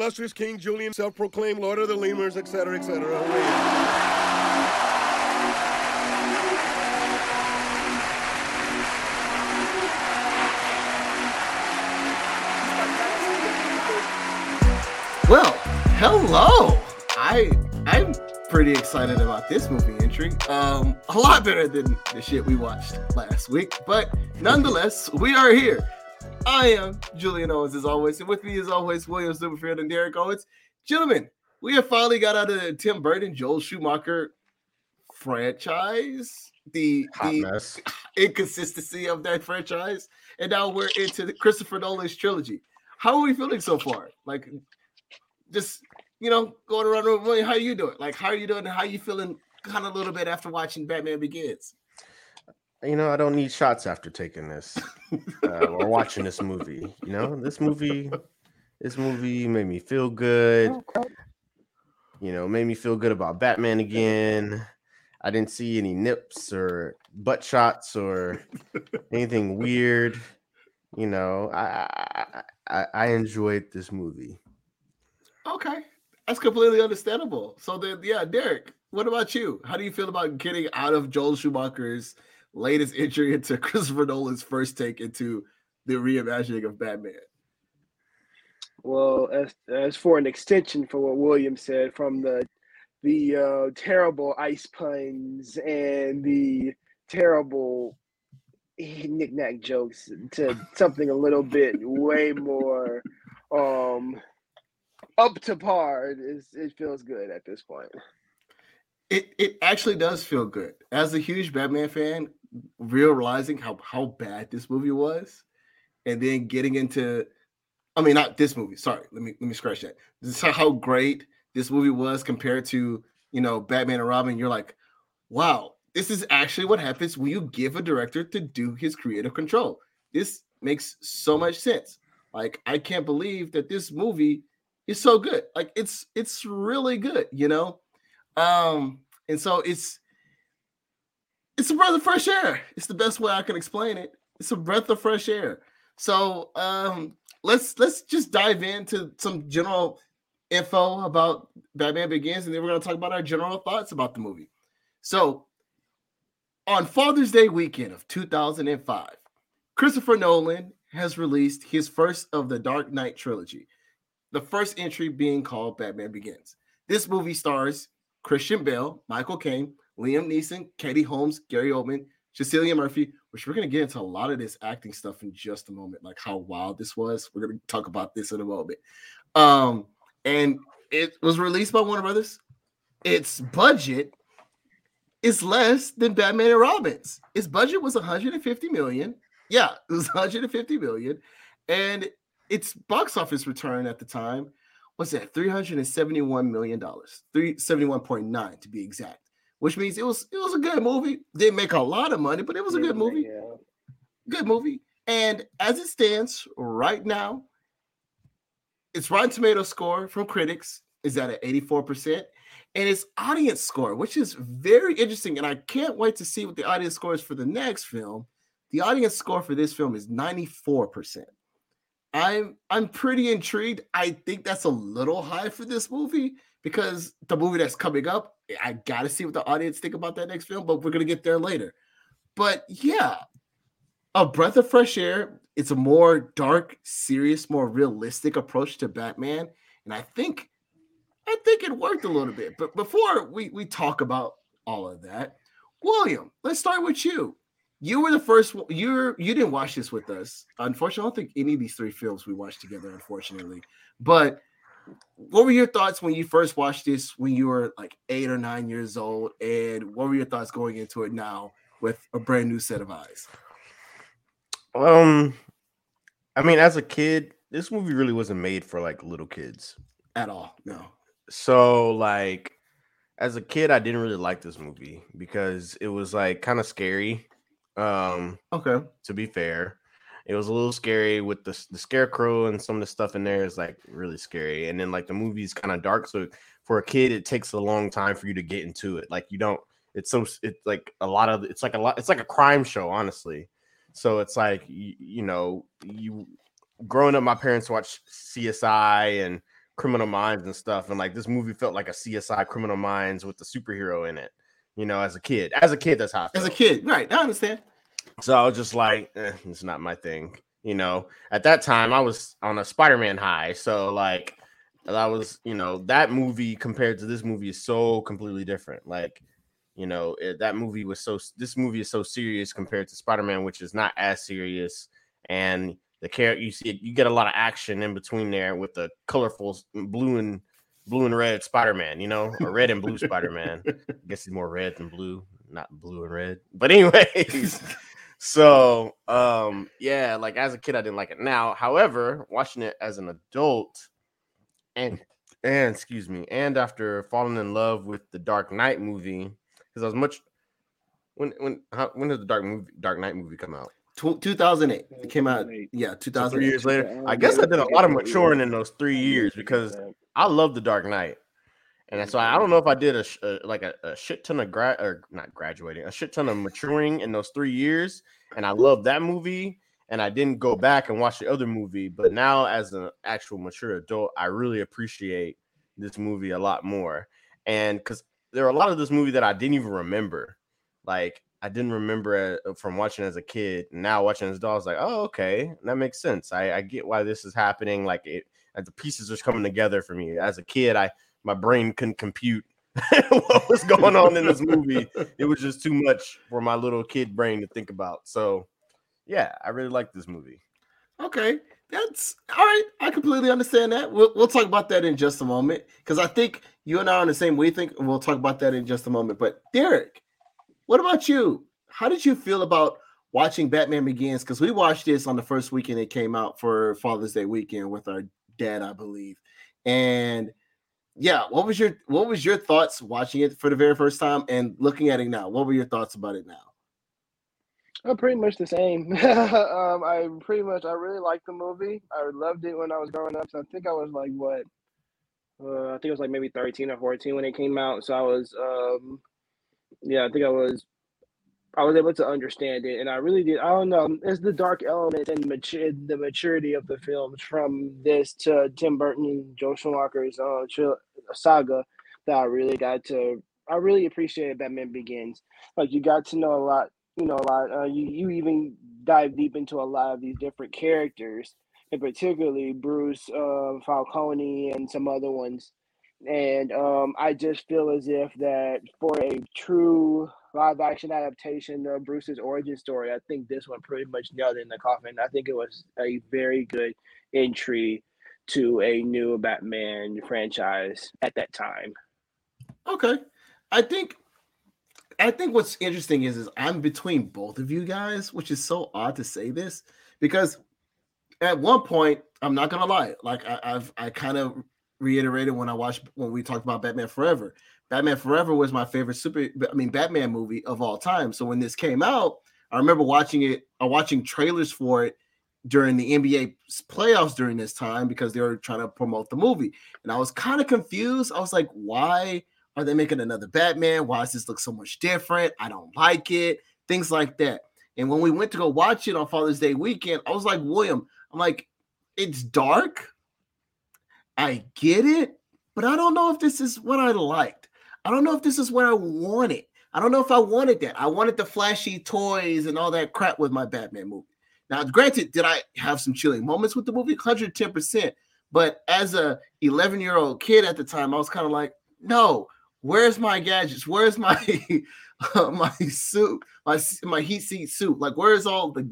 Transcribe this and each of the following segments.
illustrious King Julien, self-proclaimed Lord of the Lemurs, etc., etc. Well, hello. I I'm pretty excited about this movie entry. Um, a lot better than the shit we watched last week, but nonetheless, we are here. I am Julien Owens as always, and with me as always, William Superfield and Derrick Owens. Gentlemen, we have finally got out of the Tim Burton, Joel Schumacher franchise, the Hot the mess. inconsistency of that franchise, and now we're into the Christopher Nolan's trilogy. How are we feeling so far? Like, just you know, going around the room. How are you doing? Like, how are you doing? How are you feeling? Kind of a little bit after watching Batman Begins. You know, I don't need shots after taking this uh, or watching this movie. You know, this movie, this movie made me feel good. You know, made me feel good about Batman again. I didn't see any nips or butt shots or anything weird. You know, I I, I, I enjoyed this movie. Okay, that's completely understandable. So then, yeah, Derrick, what about you? How do you feel about getting out of Joel Schumacher's latest entry into Christopher Nolan's first take into the reimagining of Batman? Well, as as for an extension for what William said from the the uh, terrible ice puns and the terrible knick-knack jokes to something a little bit way more um up to par is it feels good at this point. It it actually does feel good. As a huge Batman fan, realizing how how bad this movie was, and then getting into, I mean, not this movie. Sorry, let me let me scratch that. This is how great this movie was compared to you know Batman and Robin. You're like, wow, this is actually what happens when you give a director to do his creative control. This makes so much sense. Like, I can't believe that this movie is so good. Like, it's it's really good, you know. Um, and so it's it's a breath of fresh air. It's the best way I can explain it. It's a breath of fresh air. So um let's let's just dive into some general info about Batman Begins, and then we're gonna talk about our general thoughts about the movie. So on Father's Day weekend of 2005, Christopher Nolan has released his first of the Dark Knight trilogy, the first entry being called Batman Begins. This movie stars Christian Bale, Michael Caine, Liam Neeson, Katie Holmes, Gary Oldman, Cillian Murphy, which we're going to get into a lot of this acting stuff in just a moment, like how wild this was. We're going to talk about this in a moment. Um, and it was released by Warner Brothers. Its budget is less than Batman and Robin's. Its budget was 150 million. Yeah, it was 150 million. And its box office return at the time was at 371 million dollars 371.9 to be exact which means it was it was a good movie. Didn't make a lot of money but it was a good movie. Yeah. good movie. And as it stands right now its rotten tomato score from critics is at an 84% and its audience score which is very interesting and i can't wait to see what the audience score is for the next film. The audience score for this film is 94% I'm I'm pretty intrigued. I think that's a little high for this movie because the movie that's coming up, I gotta see what the audience think about that next film, but we're gonna get there later. But yeah, a breath of fresh air. It's a more dark, serious, more realistic approach to Batman, and I think I think it worked a little bit. But before we we talk about all of that, William, let's start with you you were the first one- you're you didn't watch this with us unfortunately i don't think any of these three films we watched together unfortunately but what were your thoughts when you first watched this when you were like eight or nine years old and what were your thoughts going into it now with a brand new set of eyes Um, I mean, as a kid, this movie really wasn't made for like little kids. at all no So, like, as a kid, I didn't really like this movie because it was like kind of scary. Um, okay to be fair, it was a little scary with the the scarecrow and some of the stuff in there is like really scary. And then like the movie's kind of dark, so for a kid, it takes a long time for you to get into it. Like you don't. It's so it's like a lot of it's like a lot. It's like a crime show, honestly. So it's like you, you know you growing up, my parents watched CSI and Criminal Minds and stuff, and like this movie felt like a CSI Criminal Minds with the superhero in it. You know, as a kid, as a kid, that's how. As a kid, right? I understand. So I was just like, eh, it's not my thing. You know, at that time I was on a Spider-Man high. So like that was, you know, that movie compared to this movie is so completely different. Like, you know, it, that movie was so this movie is so serious compared to Spider-Man, which is not as serious. And the character you see you get a lot of action in between there with the colorful blue and blue and red Spider-Man, you know, or red and blue Spider-Man. I guess he's more red than blue, not blue and red. But anyways, so um yeah, like as a kid I didn't like it. Now, however, watching it as an adult and and excuse me, and after falling in love with the Dark Knight movie, because I was much when when how, when did the Dark movie Dark Knight movie come out? 2008. It came out. 2008. Yeah, So years later. I guess I did a lot of maturing in those three years because I love the Dark Knight, and so I, I don't know if I did a, sh- uh like a, a shit ton of grad or not graduating, a shit ton of maturing in those three years, and I love that movie, and I didn't go back and watch the other movie, but now as an actual mature adult, I really appreciate this movie a lot more, and because there are a lot of this movie that I didn't even remember, like. I didn't remember uh, from watching as a kid. Now watching as adult, I was like, "Oh, okay, that makes sense. I, I get why this is happening. Like it, the pieces are coming together for me. As a kid, I my brain couldn't compute what was going on in this movie. It was just too much for my little kid brain to think about. So, yeah, I really like this movie. Okay, that's all right. I completely understand that. We'll, we'll talk about that in just a moment because I think you and I are on the same wavelength, and we'll talk about that in just a moment. But Derrick, what about you? How did you feel about watching Batman Begins? Because we watched this on the first weekend it came out for Father's Day weekend with our dad, I believe. And yeah, what was your what was your thoughts watching it for the very first time and looking at it now? What were your thoughts about it now? Oh, pretty much the same. um, I pretty much I really liked the movie. I loved it when I was growing up. So I think I was like what, uh, I think it was like maybe thirteen or fourteen when it came out. So I was, um, yeah, I think I was, I was able to understand it, and I really did. I don't know. It's the dark element and mature, the maturity of the films from this to Tim Burton and Joe Schumacher's uh, saga that I really got to. I really appreciated Batman Begins. Like you got to know a lot you know a lot. Uh, you you even dive deep into a lot of these different characters, and particularly Bruce uh, Falcone and some other ones. And um, I just feel as if that for a true live action adaptation of Bruce's origin story, I think this one pretty much nailed it in the coffin. I think it was a very good entry to a new Batman franchise at that time. Okay. I think I think what's interesting is is I'm between both of you guys, which is so odd to say this because at one point, I'm not gonna lie, like I, I've I kind of reiterated when I watched when we talked about Batman Forever. Batman Forever was my favorite super I mean Batman movie of all time. So when this came out, I remember watching it, uh, watching trailers for it during the NBA playoffs during this time because they were trying to promote the movie. And I was kind of confused. I was like, why are they making another Batman? Why does this look so much different? I don't like it. Things like that. And when we went to go watch it on Father's Day weekend, I was like, William, I'm like, it's dark. I get it, but I don't know if this is what I liked. I don't know if this is what I wanted. I don't know if I wanted that. I wanted the flashy toys and all that crap with my Batman movie. Now, granted, did I have some chilling moments with the movie? 110%. But as a 11 year old kid at the time, I was kind of like, no, where's my gadgets? Where's my uh, my suit, my my heat seat suit? Like, where's all the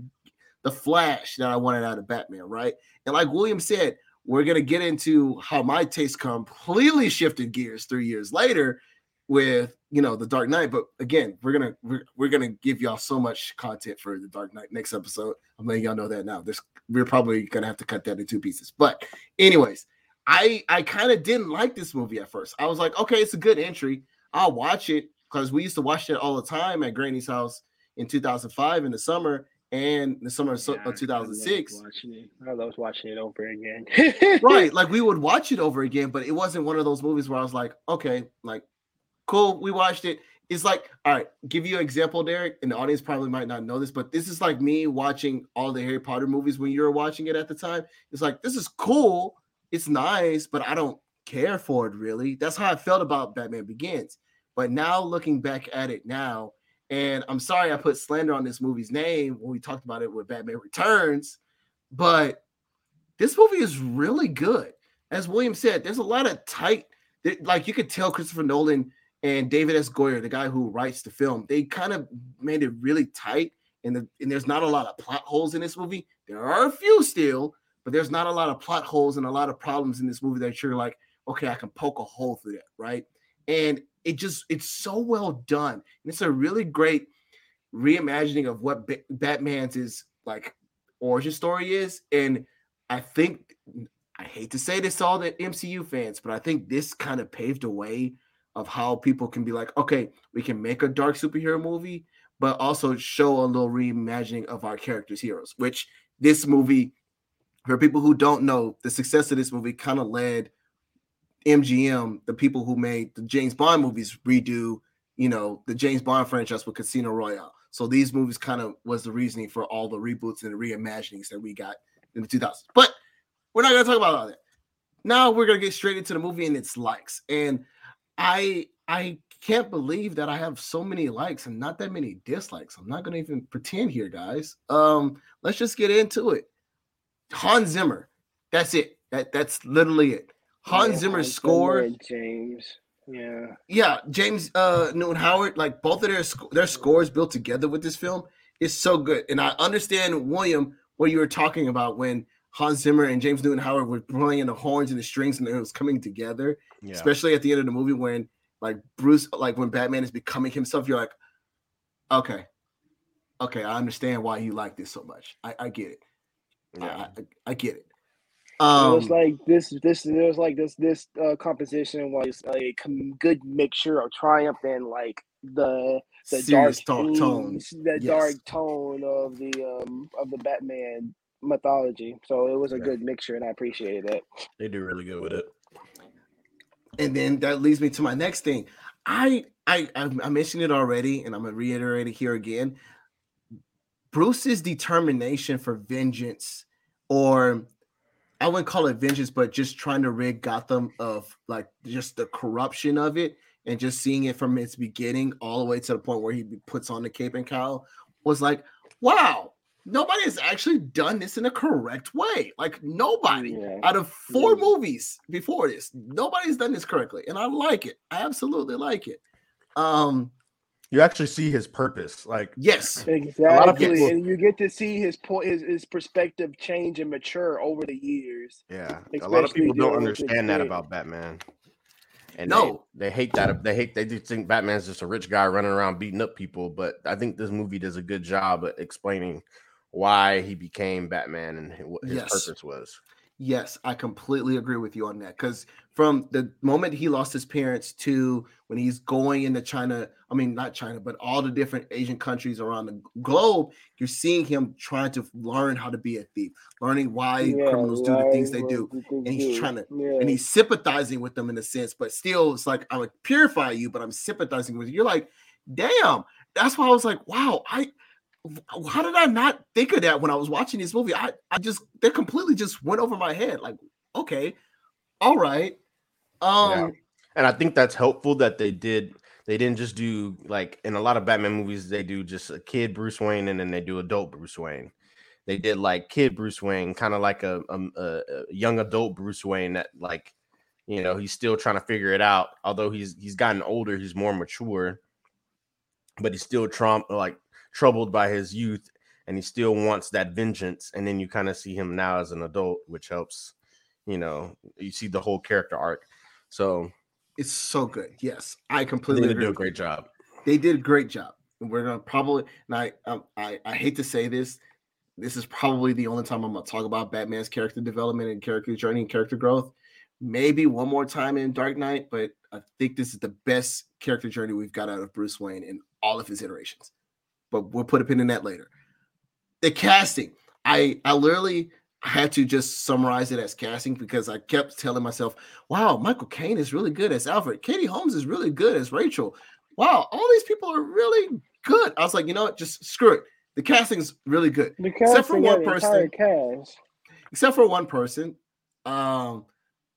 the flash that I wanted out of Batman, right? And like William said, we're gonna get into how my taste completely shifted gears three years later with you know the Dark Knight. But again, we're gonna we're, we're gonna give y'all so much content for the Dark Knight next episode. I'm letting y'all know that now. This we're probably gonna have to cut that in two pieces. But anyways, I I kind of didn't like this movie at first. I was like, okay, it's a good entry. I'll watch it because we used to watch it all the time at Granny's house in 2005 in the summer and the summer of Yeah, I loved 2006. Watching it. I loved watching it over again. right like we would watch it over again but it wasn't one of those movies where i was like okay like cool we watched it it's like all right give you an example derrick and the audience probably might not know this but this is like me watching all the harry potter movies when you were watching it at the time it's like this is cool it's nice, but I don't care for it really. That's how I felt about Batman Begins. But now looking back at it now, and I'm sorry I put slander on this movie's name when we talked about it with Batman Returns, but this movie is really good. As William said, there's a lot of tight, like you could tell Christopher Nolan and David S. Goyer, the guy who writes the film, they kind of made it really tight. And, the, and there's not a lot of plot holes in this movie. There are a few still, but there's not a lot of plot holes and a lot of problems in this movie that you're like, okay, I can poke a hole through that, right? And it just it's so well done. And it's a really great reimagining of what B- Batman's is like origin story is. And I think I hate to say this to all the MCU fans, but I think this kind of paved the way of how people can be like, okay, we can make a dark superhero movie, but also show a little reimagining of our characters' heroes, which this movie, for people who don't know, the success of this movie kind of led MGM, the people who made the James Bond movies, redo, you know, the James Bond franchise with Casino Royale. So these movies kind of was the reasoning for all the reboots and the reimaginings that we got in the 2000s. But we're not going to talk about all that. Now we're going to get straight into the movie and its likes. And I I can't believe that I have so many likes and not that many dislikes. I'm not going to even pretend here, guys. Um, let's just get into it. Hans Zimmer. That's it. That that's literally it. Hans yeah, Zimmer scored. James. Yeah. Yeah, James uh Newton Howard, like both of their sc- their scores built together with this film is so good. And I understand William what you were talking about when Hans Zimmer and James Newton Howard were playing the horns and the strings and it was coming together. Yeah. Especially at the end of the movie when like Bruce, like when Batman is becoming himself, you're like, okay, okay, I understand why you like this so much. I, I get it. Yeah. I, I, I get it. Um, it was like this, this, it was like this, this uh, composition was a good mixture of triumph and like the the dark themes, tone, the yes. dark tone of the um of the Batman mythology. So it was a yeah. good mixture, and I appreciated it. They do really good with it. And then that leads me to my next thing. I I I mentioned it already, and I'm gonna reiterate it here again. Bruce's determination for vengeance, or I wouldn't call it vengeance, but just trying to rid Gotham of like just the corruption of it and just seeing it from its beginning all the way to the point where he puts on the cape and cowl was like, wow, nobody has actually done this in a correct way. Like nobody yeah. out of four yeah. movies before this, nobody's done this correctly. And I like it. I absolutely like it. Um you actually see his purpose. Like yes, exactly. A lot of people, and you get to see his point, his, his perspective change and mature over the years. Yeah, a lot of people don't understand that about Batman. And no, they, they, hate that. They hate. They do think Batman's just a rich guy running around beating up people. But I think this movie does a good job at explaining why he became Batman and what his yes. purpose was. Yes, I completely agree with you on that. Because from the moment he lost his parents to when he's going into China, I mean, not China, but all the different Asian countries around the globe, you're seeing him trying to learn how to be a thief, learning why yeah, criminals do the things they do. And he's trying to, yeah. and he's sympathizing with them in a sense, but still, it's like, I would purify you, but I'm sympathizing with you. You're like, damn. That's why I was like, wow, I, how did I not think of that when I was watching this movie? I, I just they completely just went over my head. Like, okay, all right. Um yeah. and I think that's helpful that they did they didn't just do like in a lot of Batman movies, they do just a kid Bruce Wayne and then they do adult Bruce Wayne. They did like kid Bruce Wayne, kind of like a, a, a young adult Bruce Wayne that like you know he's still trying to figure it out. Although he's he's gotten older, he's more mature, but he's still Trump like troubled by his youth and he still wants that vengeance and then you kind of see him now as an adult which helps you know you see the whole character arc. So it's so good yes i completely they do a great job. They did a great job. We're gonna probably and I, um, I i hate to say this this is probably the only time i'm gonna talk about batman's character development and character journey and character growth. Maybe one more time in dark knight but i think this is the best character journey we've got out of bruce wayne in all of his iterations but we'll put a pin in that later. The casting, I I literally had to just summarize it as casting because I kept telling myself, "Wow, Michael Caine is really good as Alfred. Katie Holmes is really good as Rachel. Wow, all these people are really good." I was like, you know what? Just screw it. The casting's really good, except for one person. Except for one person. Um,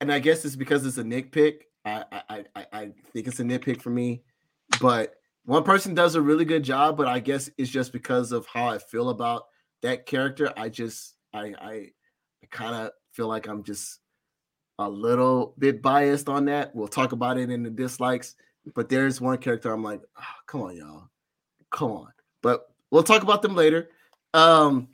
and I guess it's because it's a nitpick. I I I, I think it's a nitpick for me, but one person does a really good job. But I guess it's just because of how I feel about that character. I just I I, I kind of feel like I'm just a little bit biased on that. We'll talk about it in the dislikes, but there's one character I'm like, oh, come on, y'all, come on. But we'll talk about them later. Um,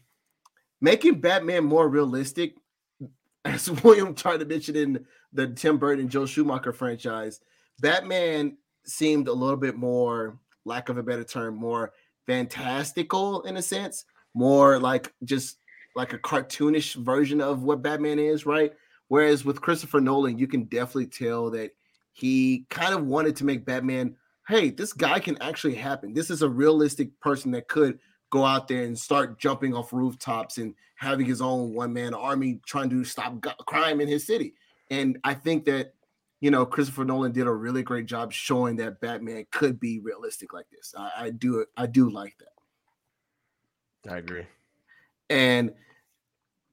making Batman more realistic, as William tried to mention in the Tim Burton Joe Schumacher franchise, Batman seemed a little bit more, lack of a better term, more fantastical in a sense, more like just like a cartoonish version of what Batman is, right? Whereas with Christopher Nolan, you can definitely tell that he kind of wanted to make Batman, hey, this guy can actually happen. This is a realistic person that could go out there and start jumping off rooftops and having his own one man army trying to stop crime in his city. And I think that, you know, Christopher Nolan did a really great job showing that Batman could be realistic like this. I, I do I do like that. I agree. And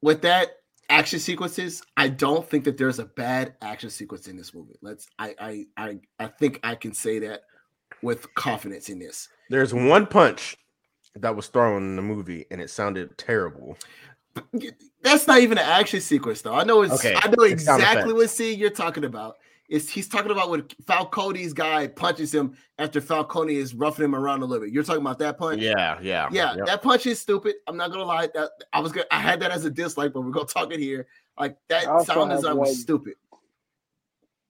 with that, action sequences, I don't think that there's a bad action sequence in this movie. Let's I I I, I think I can say that with confidence in this. There's one punch that was thrown in the movie and it sounded terrible. That's not even an action sequence though. I know it's okay. I know exactly what scene you're talking about. It's he's talking about when Falcone's guy punches him after Falcone is roughing him around a little bit. You're talking about that punch? Yeah, yeah, yeah. Yep. That punch is stupid. I'm not gonna lie. That I was gonna I had that as a dislike, but we're gonna talk it here. Like that sound design was stupid.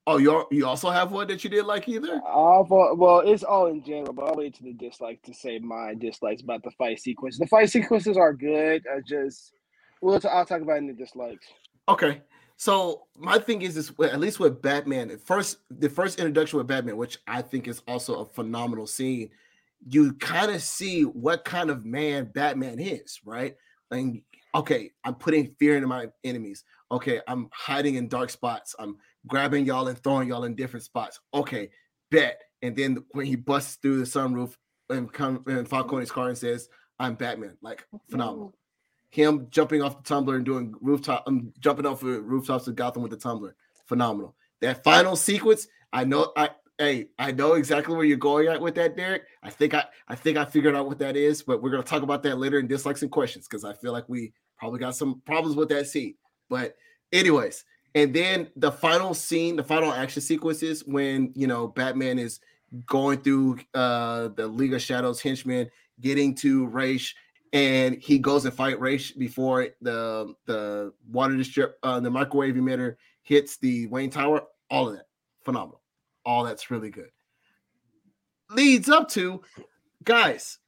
Oh, you you also have one that you didn't like either? Uh, well, it's all in general, but I'll wait to the dislike to say my dislikes about the fight sequence. The fight sequences are good. I just well, I'll talk about in the dislikes. Okay. So my thing is this at least with Batman, first the first introduction with Batman, which I think is also a phenomenal scene, you kind of see what kind of man Batman is, right? And okay, I'm putting fear into my enemies. Okay, I'm hiding in dark spots. I'm grabbing y'all and throwing y'all in different spots. Okay, bet. And then when he busts through the sunroof and come in Falcone's car and says, "I'm Batman," like phenomenal him jumping off the tumbler and doing rooftop, um, jumping off the rooftops of Gotham with the tumbler, phenomenal. That final sequence, I know, I hey, I know exactly where you're going at with that, Derrick. I think I, I think I figured out what that is, but we're gonna talk about that later in dislikes and questions because I feel like we probably got some problems with that scene. But anyways, and then the final scene, the final action sequences when you know Batman is going through uh the League of Shadows henchmen, getting to Ra's and he goes and fight Ra's before the the water distrib- uh, the microwave emitter hits the Wayne Tower. All of that, phenomenal. All that's really good. Leads up to guys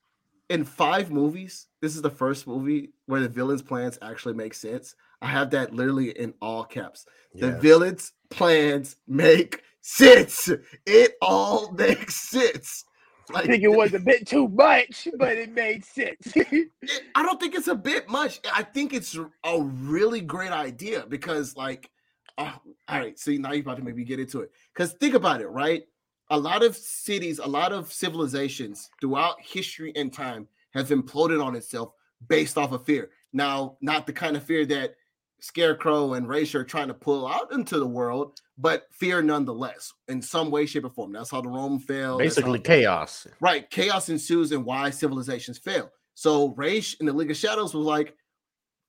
in five movies. This is the first movie where the villain's plans actually make sense. I have that literally in all caps. Yes. The villain's plans make sense. It all makes sense. Like, I think it was a bit too much, but it made sense. I don't think it's a bit much. I think it's a really great idea because, like, oh, all right, see, now you're about to maybe get into it. Because think about it, right? A lot of cities, a lot of civilizations throughout history and time have imploded on itself based off of fear. Now, not the kind of fear that Scarecrow and Ra's are trying to pull out into the world, but fear nonetheless, in some way, shape, or form. That's how the Rome failed. Basically, chaos. Right. Chaos ensues and why civilizations fail. So Ra's in the League of Shadows was like,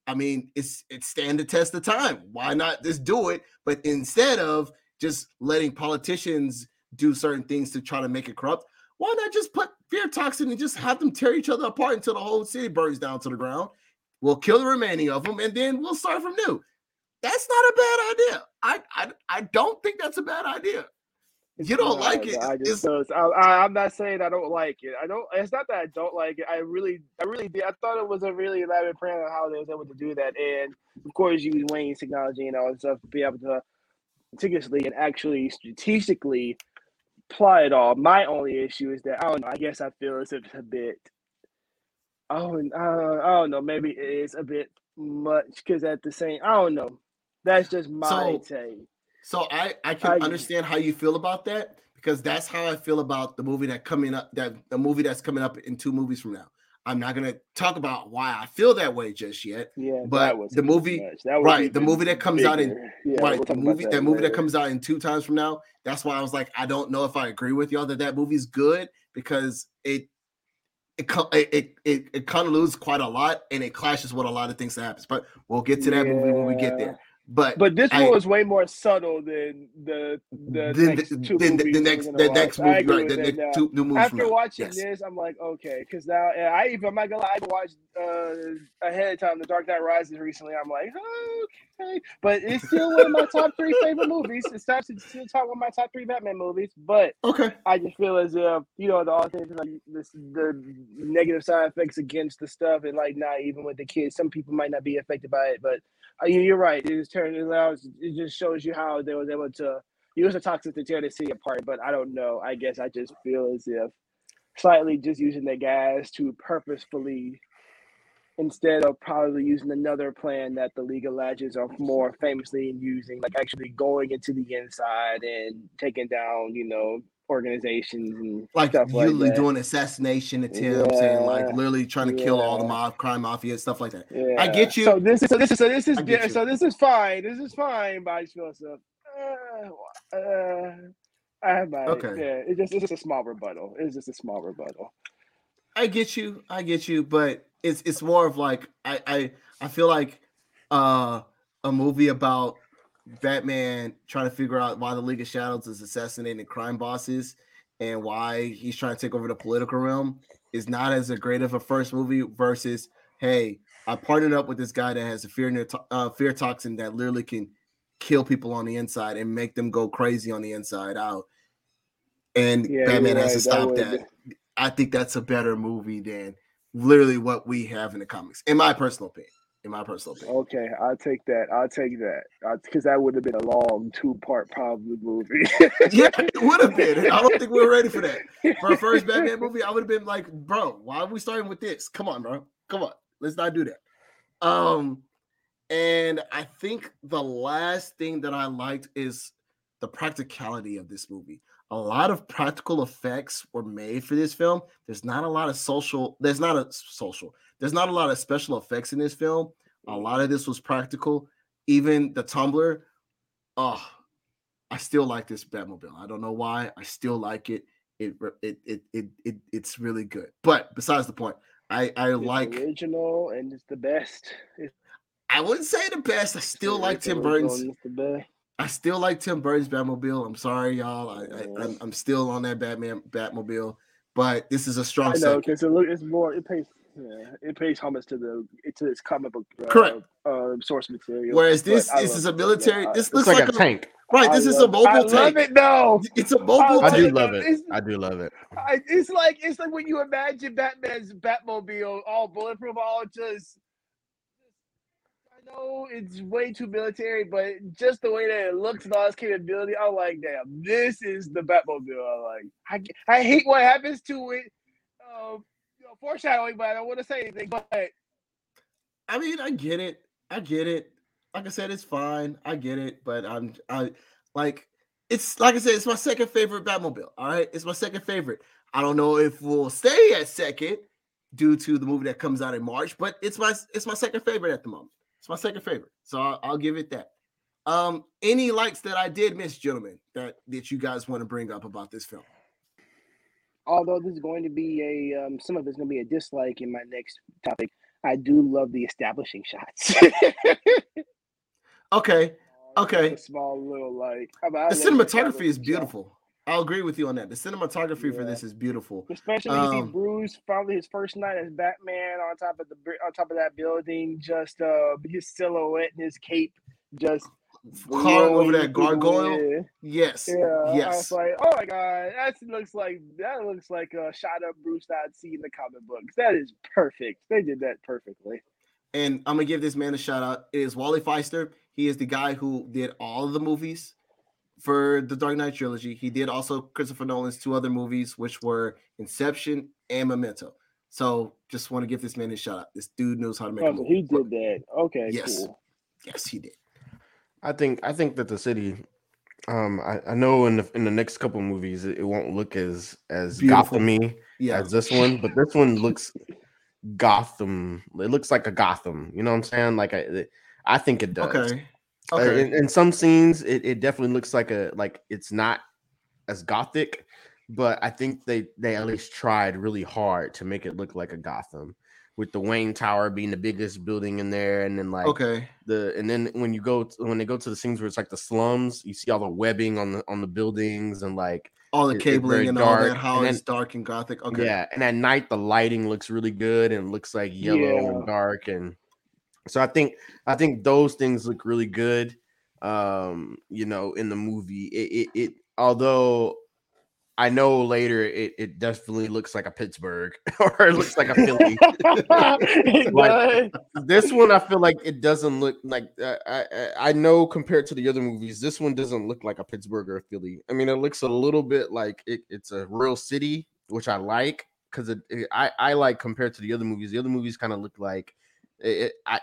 I mean, it's it stand the test of time. Why not just do it? But instead of just letting politicians do certain things to try to make it corrupt, why not just put fear toxin and just have them tear each other apart until the whole city burns down to the ground? We'll kill the remaining of them, and then we'll start from new. That's not a bad idea. I I, I don't think that's a bad idea. You don't like it. I just I, am not saying I don't like it. I don't. It's not that I don't like it. I really, I really did. I thought it was a really elaborate plan on how they was able to do that, and of course, use Wayne's technology and all that stuff to be able to meticulously and actually strategically plot it all. My only issue is that I don't know. I guess I feel as if it's a, a bit. Oh, uh, I don't know. Maybe it is a bit much because at the same, I don't know. That's just my so, take. So I I can I, understand how you feel about that because that's how I feel about the movie that coming up that the movie that's coming up in two movies from now. I'm not gonna talk about why I feel that way just yet. Yeah, But that the movie- That right, the movie that comes out in- yeah, right, we'll the movie that, movie that comes out in two times from now. That's why I was like, I don't know if I agree with y'all that that movie's good because it it it it, it, it kind of loses quite a lot and it clashes with a lot of things that happens. But we'll get to that movie when we get there. But But this I- one was way more subtle than the the then next the, two then the, the next the next movie, right? The next two new movies. After watching Yes. this, I'm like, okay, because now I even I'm not gonna lie, I watched uh, ahead of time the Dark Knight Rises recently. I'm like, okay, but it's still one of my top three favorite movies. It's top it's still top one of my top three Batman movies. But Okay. I just feel as if you know the all things like this, the negative side effects against the stuff, and like not even with the kids. Some people might not be affected by it, but Uh, you're right. It just it. It just shows you how they was able to use the toxic to tear the city apart. But I don't know. I guess I just feel as if slightly just using the gas to purposefully. Instead of probably using another plan that the League of Legends are more famously using, like actually going into the inside and taking down, you know, organizations and Like stuff like that. doing assassination attempts and like literally trying to kill all the mob crime mafia and stuff like that. Yeah. I get you. So this is so this is so this is yeah, so this is fine. This is fine. But I just feel so. Uh, uh, I might. Okay. Yeah. It's just it's just a small rebuttal. It's just a small rebuttal. I get you, I get you, but it's it's more of like I I I feel like uh a movie about Batman trying to figure out why the League of Shadows is assassinating crime bosses and why he's trying to take over the political realm is not as a great of a first movie versus hey I partnered up with this guy that has a fear near to- uh, fear toxin that literally can kill people on the inside and make them go crazy on the inside out and Yeah, Batman has to stop would- that. I think that's a better movie than literally what we have in the comics, in my personal opinion. In my personal opinion. Okay, I'll take that. I'll take that. Because that would have been a long two-part probably movie. yeah, it would have been. I don't think we are ready for that. For our first Batman movie, I would have been like, bro, why are we starting with this? Come on, bro. Come on. Let's not do that. Um, and I think the last thing that I liked is the practicality of this movie. A lot of practical effects were made for this film. There's not a lot of social, there's not a social, there's not a lot of special effects in this film. A mm. lot of this was practical. Even the tumbler, oh, ah, I still like this Batmobile. I don't know why. I still like it. It it it it, it it's really good. But besides the point, I I It's like. original and it's the best. It's I wouldn't say the best. I still like Tim Burton's. And It's the best. I still like Tim Burton's Batmobile. I'm sorry, y'all. I, I, I'm, I'm still on that Batman Batmobile. But this is a strong I know because it it's more it pays yeah it pays homage to the to its comic book uh, Correct. uh, source material. Whereas this this is a military. Yeah, This looks like, like, a tank. right. I This is a mobile I tank. love it though. It's a mobile I I do tank. love it. It's- I do love it. I, it's like it's like when you imagine Batman's Batmobile all bulletproof, all just. Know it's way too military, but just the way that it looks and all its capability, I'm like, damn, this is the Batmobile. I like. I, I hate what happens to it. Um, you know, foreshadowing, but I don't want to say anything. But I mean, I get it. I get it. Like I said, it's fine. I get it, but I'm I like it's like I said, it's my second favorite Batmobile. All right, it's my second favorite. I don't know if we'll stay at second due to the movie that comes out in March, but it's my it's my second favorite at the moment. It's my second favorite, so I'll, I'll give it that. Um, any likes that I did miss, gentlemen, that that you guys want to bring up about this film? although this is going to be a um, some of it's going to be a dislike in my next topic, I do love the establishing shots. Okay, Okay. Small little like I mean, I the cinematography is beautiful. I'll agree with you on that. The cinematography for this is beautiful. Especially when you see Um, Bruce, probably his first night as Batman on top of the on top of that building, just uh his silhouette and his cape just Crawling over that gargoyle. wind. Yes. Yeah, I was Yes. like, oh my god, that looks like that looks like a shot of Bruce that I'd see in the comic books. That is perfect. They did that perfectly. And I'm gonna give this man a shout out. It is Wally Pfister. He is the guy who did all of the movies for the Dark Knight trilogy. He did also Christopher Nolan's two other movies, which were Inception and Memento. So just want to give this man a shout out. This dude knows how to make a Oh, so movie. he did that. Okay, Yes. cool. Yes, he did. I think I think that the city um I, I know in the in the next couple movies it, it won't look as as Beautiful. Gotham-y Yeah. as this one, but this one looks Gotham. It looks like a Gotham. You know what I'm saying? Like I, I think it does. Okay. Uh, in, in some scenes, it, it definitely looks like a like it's not as gothic, but I think they they at least tried really hard to make it look like a Gotham, with the Wayne Tower being the biggest building in there, and then like okay. the and then when you go to, when they go to the scenes where it's like the slums, you see all the webbing on the on the buildings and like All the it- it's very cabling and all dark, that, how and it's then- dark and gothic. Okay. yeah, and at night the lighting looks really good and looks like yellow Yeah. and dark and so I think I think those things look really good. Um, you know, in the movie, it it, it although I know later it, it definitely looks like a Pittsburgh or it looks like a Philly. Like- this one I feel like it doesn't look like uh, I I know compared to the other movies, this one doesn't look like a Pittsburgh or a Philly. I mean, it looks a little bit like it, it's a real city, which I like because I I like compared to the other movies. The other movies kind of look like it, it- I.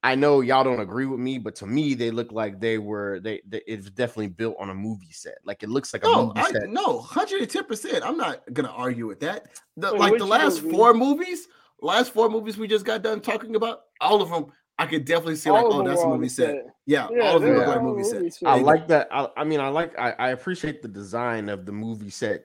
I know y'all don't agree with me, but to me, they look like they were they, they it's definitely built on a movie set. Like it looks like a movie I, set. no, hundred and ten percent. I'm not gonna argue with that. The, Wait, like the last movie? four movies, last four movies we just got done talking about, all of them, I could definitely see like, All of oh, that's a movie the set. Yeah, Yeah, all of them look like movie movie sets. sets. I like that. I, I mean, I like I, I appreciate the design of the movie set,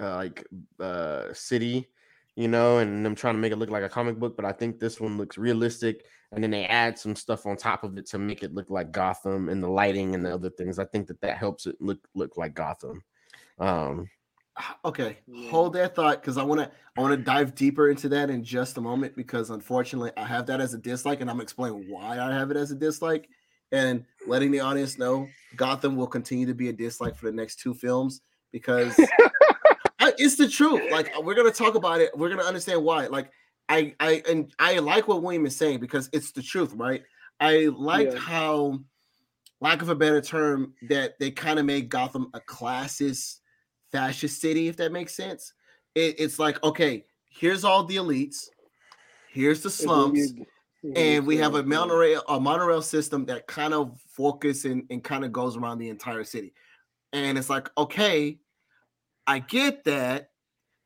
uh, like uh city, you know, and them trying to make it look like a comic book. But I think this one looks realistic, and then they add some stuff on top of it to make it look like Gotham and the lighting and the other things. I think that that helps it look look like Gotham. Um, Okay, hold that thought because I want to I want to dive deeper into that in just a moment because unfortunately I have that as a dislike and I'm explaining why I have it as a dislike and letting the audience know Gotham will continue to be a dislike for the next two films because I, it's the truth. Like we're gonna talk about it, we're gonna understand why. Like I I and I like what William is saying because it's the truth, right? I liked Yeah. how, lack of a better term, that they kind of made Gotham a classist fascist city, if that makes sense. It, it's like, okay, here's all the elites, here's the slums, and we have a monorail, a monorail system that kind of focus and, and kind of goes around the entire city. And it's like, okay, I get that,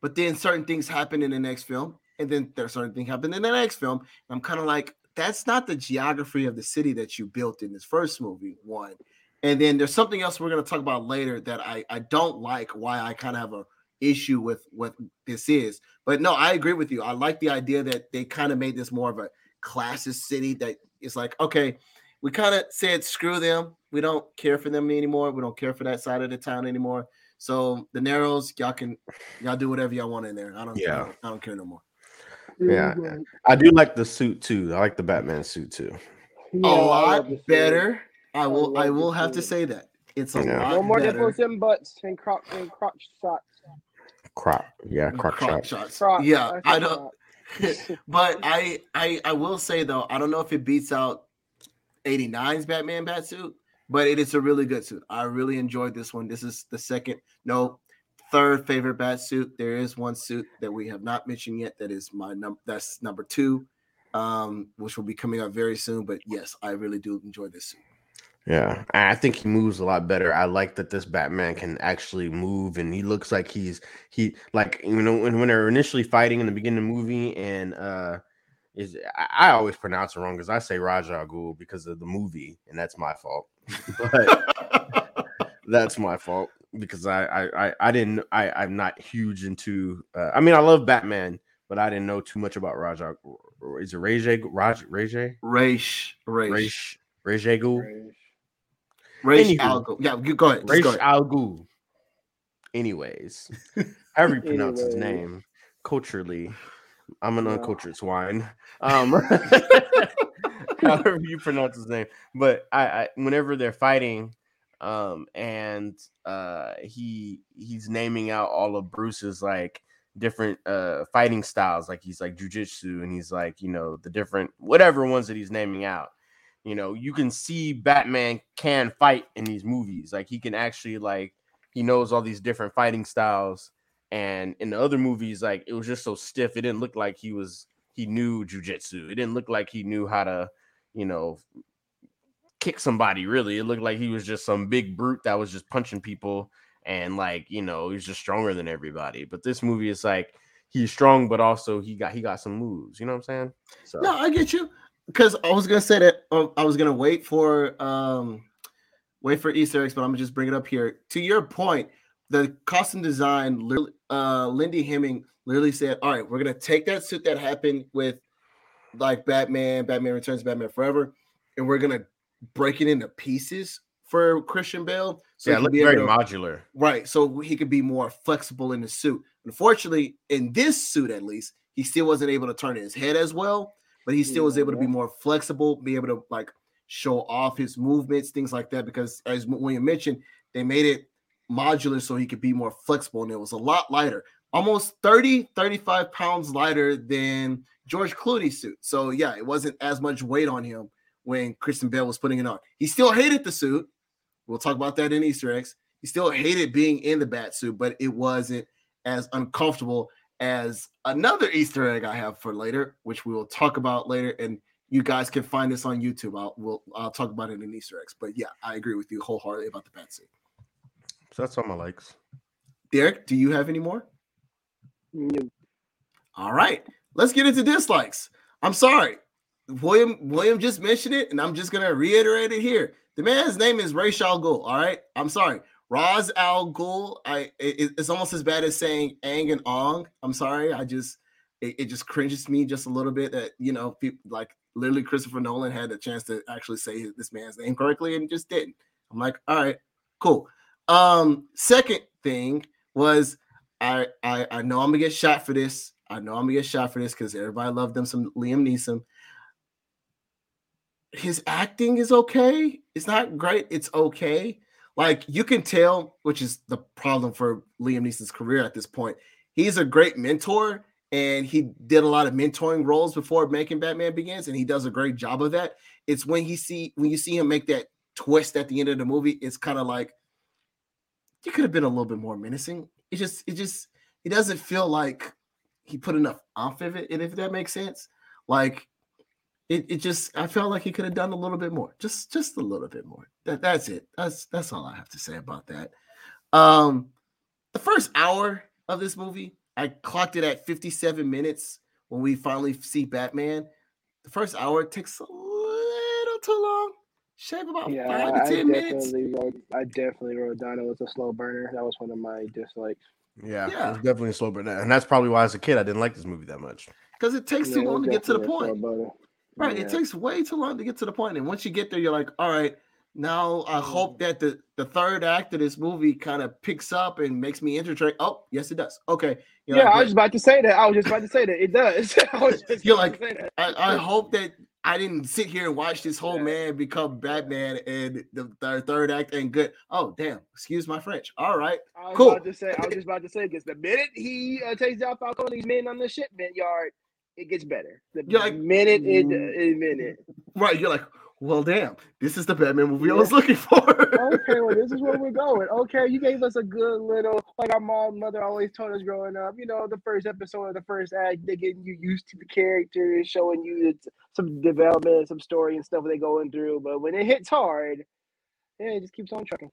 but then certain things happen in the next film, and then there's certain things happen in the next film. I'm kind of like, that's not the geography of the city that you built in this first movie, one. And then there's something else we're going to talk about later that I, I don't like why I kind of have a issue with what this is. But no, I agree with you. I like the idea that they kind of made this more of a classist city that is like, okay, we kind of said screw them. We don't care for them anymore. We don't care for that side of the town anymore. So the narrows, y'all can y'all do whatever y'all want in there. I don't Yeah. I don't, I don't care no more. Yeah. I do like the suit too. I like the Batman suit too. a oh, I love lot the suit. better. I will I love the will have to say that. It's a Yeah. lot No more better. difference in butts and crotch and crotch shots. Crop, yeah, crock Croc shots. Crotch, Yeah, I said don't but I, I I will say though, I don't know if it beats out 89's Batman bat suit, but it is a really good suit. I really enjoyed this one. This is the second, no, third favorite bat suit. There is one suit that we have not mentioned yet that is my number that's number two, um, which will be coming up very soon. But yes, I really do enjoy this suit. Yeah, I think he moves a lot better. I like that this Batman can actually move, and he looks like he's he like you know when, when they're initially fighting in the beginning of the movie, and uh, is I, always pronounce it wrong because I say Raja Ghul because of the movie, and that's my fault. But that's my fault because I I I, I didn't I I'm not huge into. Uh, I mean, I love Batman, but I didn't know too much about Raja. Is it Raj Raj Raj Raish, Raish, Raj Raj Ghul? Raish Anywho. Al Ghul. Yeah, go ahead. Just Raish go. Al Ghul. Anyways, however you pronounce his name, culturally, I'm an uncultured swine. Um, however you pronounce his name, but I, I whenever they're fighting, um, and uh, he he's naming out all of Bruce's like different uh fighting styles, like he's like jujitsu, and he's like you know the different whatever ones that he's naming out. You know, you can see Batman can fight in these movies. Like he can actually like he knows all these different fighting styles. And in the other movies, like it was just so stiff. It didn't look like he was he knew jujitsu. It didn't look like he knew how to, you know, kick somebody. Really, it looked like he was just some big brute that was just punching people and like you know he's just stronger than everybody. But this movie is like he's strong, but also he got he got some moves. You know what I'm saying? So No, I get you. Because I was gonna say that um, I was gonna wait for um wait for Easter eggs, but I'm gonna just bring it up here. To your point, the costume design, uh, Lindy Hemming literally said, "All right, we're gonna take that suit that happened with like Batman, Batman Returns, Batman Forever, and we're gonna break it into pieces for Christian Bale. So yeah, he it can looked be very to- modular. Right. So he could be more flexible in the suit. Unfortunately, in this suit at least, he still wasn't able to turn his head as well, but he still was able to be more flexible, be able to like show off his movements, things like that. Because as William mentioned, they made it modular so he could be more flexible and it was a lot lighter, almost 30, 35 pounds lighter than George Clooney's suit. So yeah, it wasn't as much weight on him when Christian Bale was putting it on. He still hated the suit. We'll talk about that in Easter eggs. He still hated being in the bat suit, but it wasn't as uncomfortable as another Easter egg I have for later, which we will talk about later. And you guys can find this on YouTube. I'll we'll, I'll talk about it in Easter eggs. But yeah, I agree with you wholeheartedly about the bat suit. So that's all my likes. Derrick, do you have any more? Mm, All right, let's get into dislikes. I'm sorry, William. William just mentioned it, and I'm just gonna reiterate it here. The man's name is Ra's al Ghul. All right, I'm sorry, Raz al Ghul. I it- it's almost as bad as saying Ang and Ong. I'm sorry, I just it, it just cringes me just a little bit that you know people like literally Christopher Nolan had a chance to actually say this man's name correctly and just didn't. I'm like, all right, cool. Um, second thing was I I I know I'm gonna get shot for this. I know I'm gonna get shot for this because everybody loved them some Liam Neeson. His acting is okay. It's not great. It's okay. Like you can tell, which is the problem for Liam Neeson's career at this point. He's a great mentor, and he did a lot of mentoring roles before making Batman Begins, and he does a great job of that. It's when he see when you see him make that twist at the end of the movie, it's kind of like you could have been a little bit more menacing. It just, it just, it doesn't feel like he put enough off of it, and if that makes sense. Like it, it just, I felt like he could have done a little bit more, just, just a little bit more. That, that's it. That's, that's all I have to say about that. Um, the first hour of this movie, I clocked it at 57 minutes when we finally see Batman. The first hour takes a little too long. Shave about Yeah, five I, to I ten minutes. wrote. I definitely wrote down it was a slow burner. That was one of my dislikes. Yeah, Yeah. it was definitely a slow burn, and that's probably why as a kid I didn't like this movie that much. Because it takes Yeah, too long to get to the point. Right. Yeah. It takes way too long to get to the point. And once you get there, you're like, all right, now I hope that the, the third act of this movie kind of picks up and makes me entertain. Oh, yes, it does. Okay. You're yeah, like, I was just about to say that. I was just about to say that it does. I was just You're like, to say that. I, I hope that I didn't sit here and watch this whole Yeah. man become Batman and the third, third act and good. Oh, damn. Excuse my French. All right. I was Cool. about to say. I was just about to say because the minute he uh, takes out Falcone's men on the shipment yard, it gets better. The You're like, minute it, "Mm." a minute. Right. You're like, well, damn. This is the Batman movie I was looking for. okay, well, this is where we're going. Okay, you gave us a good little, like our mom, mother always told us growing up. You know, the first episode of the first act, they're getting you used to the characters, showing you some development, some story and stuff they're going through. But when it hits hard, yeah, it just keeps on trucking.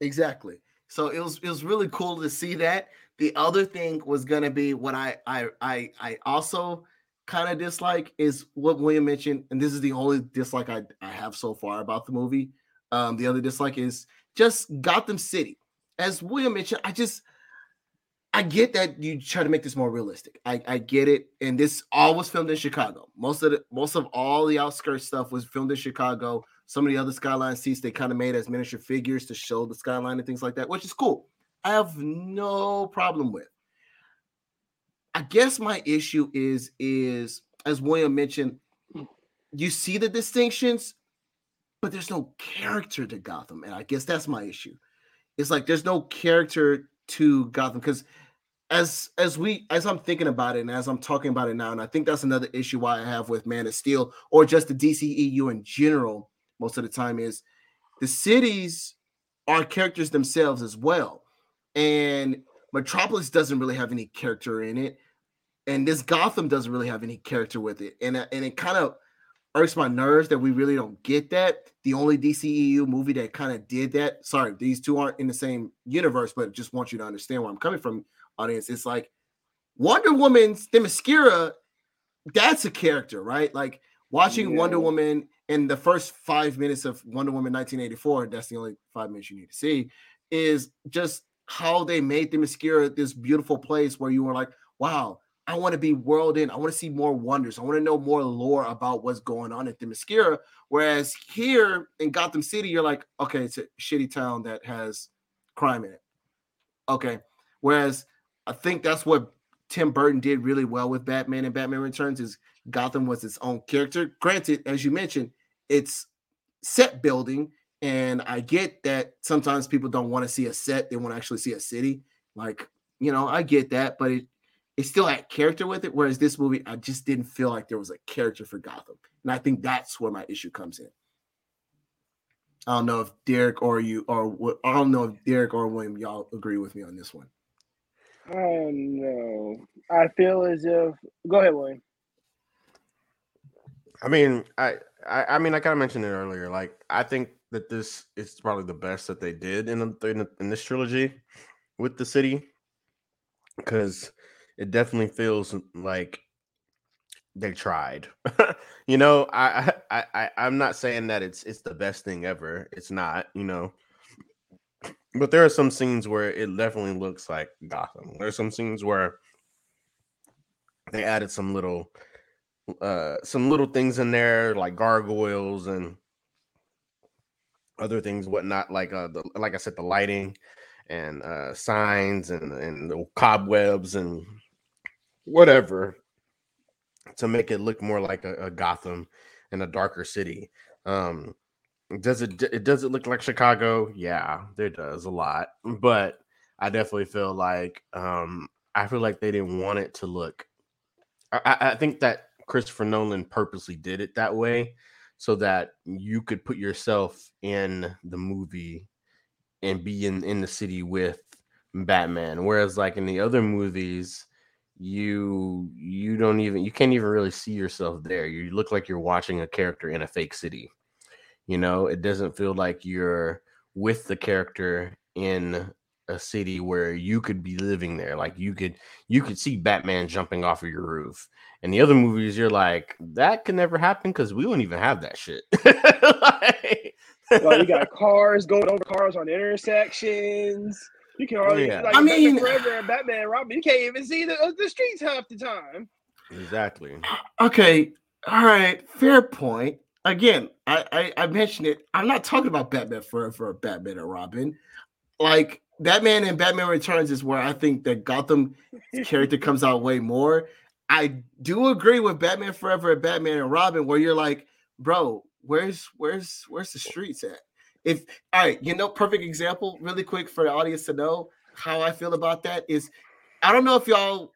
Exactly. So it was it was really cool to see that. The other thing was gonna be what I I I I also kind of dislike is what William mentioned, and this is the only dislike I, I have so far about the movie. Um, the other dislike is just Gotham City. As William mentioned, I just I get that you try to make this more realistic. I, I get it, and this all was filmed in Chicago. Most of the most of all the outskirts stuff was filmed in Chicago. Some of the other skyline seats they kind of made as miniature figures to show the skyline and things like that, which is cool. I have no problem with. I guess my issue is is as William mentioned, hmm. you see the distinctions, but there's no character to Gotham, and I guess that's my issue. It's like there's no character to Gotham because as as we as I'm thinking about it and as I'm talking about it now, and I think that's another issue why I have with Man of Steel or just the DCEU in general. Most of the time is the cities are characters themselves as well, and Metropolis doesn't really have any character in it, and this Gotham doesn't really have any character with it, and uh, and it kind of irks my nerves that we really don't get that. The only DCEU movie that kind of did that. Sorry, these two aren't in the same universe, but just want you to understand where I'm coming from, audience. It's like Wonder Woman's Themyscira, that's a character, right? Like watching Wonder Woman in the first five minutes of Wonder Woman 1984, that's the only five minutes you need to see, is just how they made the Themyscira this beautiful place where you were like, wow, I want to be world in. I want to see more wonders. I want to know more lore about what's going on at the Themyscira. Whereas here in Gotham City, you're like, okay, it's a shitty town that has crime in it. Okay. Whereas I think that's what Tim Burton did really well with Batman and Batman Returns is Gotham was its own character. Granted, as you mentioned, it's set building, and I get that sometimes people don't want to see a set; they want to actually see a city. Like, you know, I get that, but it it still had character with it. Whereas this movie, I just didn't feel like there was a character for Gotham, and I think that's where my issue comes in. I don't know if Derrick or you or what I don't know if Derrick or William y'all agree with me on this one. Oh, I don't know. I feel as if. Go ahead, William. I mean, I, I, I mean, I kind of mentioned it earlier. Like, I think that this is probably the best that they did in in, in this trilogy with the city, because it definitely feels like they tried. you know, I, I, I, I'm not saying that it's it's the best thing ever. It's not. You know, but there are some scenes where it definitely looks like Gotham. There's some scenes where they added some little uh some little things in there like gargoyles and other things whatnot like uh the, like i said the lighting and uh signs and and the cobwebs and whatever to make it look more like a, a gotham and a darker city. Um does it it does it look like chicago? Yeah there does a lot but i definitely feel like um i feel like they didn't want it to look I, I- I think that Christopher Nolan purposely did it that way so that you could put yourself in the movie and be in, in the city with Batman. Whereas like in the other movies, you you don't even you can't even really see yourself there. You look like you're watching a character in a fake city. You know, it doesn't feel like you're with the character in a city where you could be living there. Like you could you could see Batman jumping off of your roof. And the other movies, you're like, that could never happen because we don't even have that shit. Like- Well, you got cars going over cars on intersections. You can hardly, Yeah. like, I I mean- mean, Forever and Batman and Robin, you can't even see the, uh, the streets half the time. exactly. Okay, all right, fair point. Again, I, I I mentioned it. I'm not talking about Batman Forever or Batman and Robin. Like Batman and Batman Returns is where I think that Gotham character comes out way more. I do agree with Batman Forever and Batman and Robin, where you're like, bro, where's where's where's the streets at? If all right, you know, perfect example, really quick for the audience to know how I feel about that is I don't know if y'all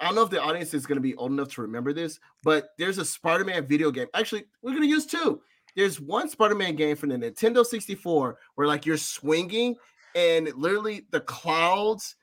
I don't know if the audience is going to be old enough to remember this, but there's a Spider-Man video game. Actually, we're going to use two. There's one Spider-Man game from the Nintendo 64 where like you're swinging and literally the clouds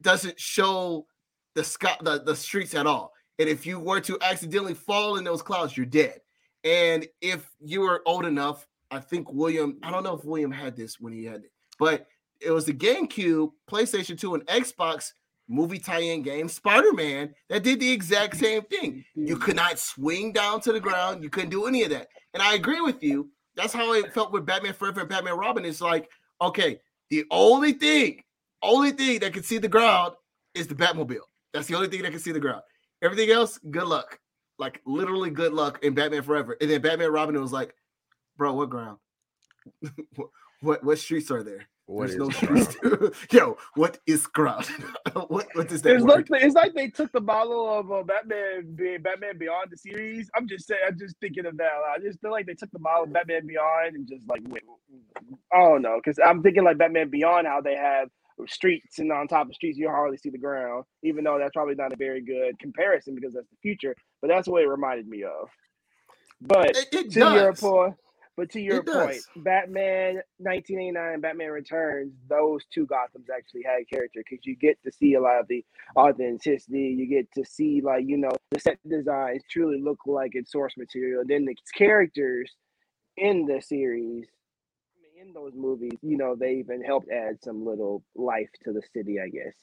doesn't show the sky the, the streets at all. And if you were to accidentally fall in those clouds, you're dead. And if you were old enough, I think William, I don't know if William had this when he had it, but it was the GameCube, PlayStation 2, and Xbox movie tie-in game Spider-Man that did the exact same thing. You could not swing down to the ground. You couldn't do any of that. And I agree with you. That's how it felt with Batman Forever and Batman Robin. It's like, okay, the only thing, only thing that can see the ground is the Batmobile. That's the only thing that can see the ground. Everything else, good luck. Like literally good luck in Batman Forever. And then Batman Robin was like, bro, what ground? what, what streets are there? What There's is no ground? streets. Yo, what is ground? what what does that It's word? like, it's like they took the model of uh, Batman being Batman Beyond the series. I'm just saying, I'm just thinking of that. I just feel like they took the model of Batman Beyond and just like, wait, I don't know, because I'm thinking like Batman Beyond, how they have streets and on top of streets you hardly see the ground, even though that's probably not a very good comparison because that's the future. But that's what it reminded me of. But It, it to your point, but to your It point, does. Batman 1989 Batman Returns, those two Gothams actually had character because you get to see a lot of the authenticity. You get to see like you know the set designs truly look like it's source material. And then the characters in the series, in those movies, you know, they even helped add some little life to the city, I guess.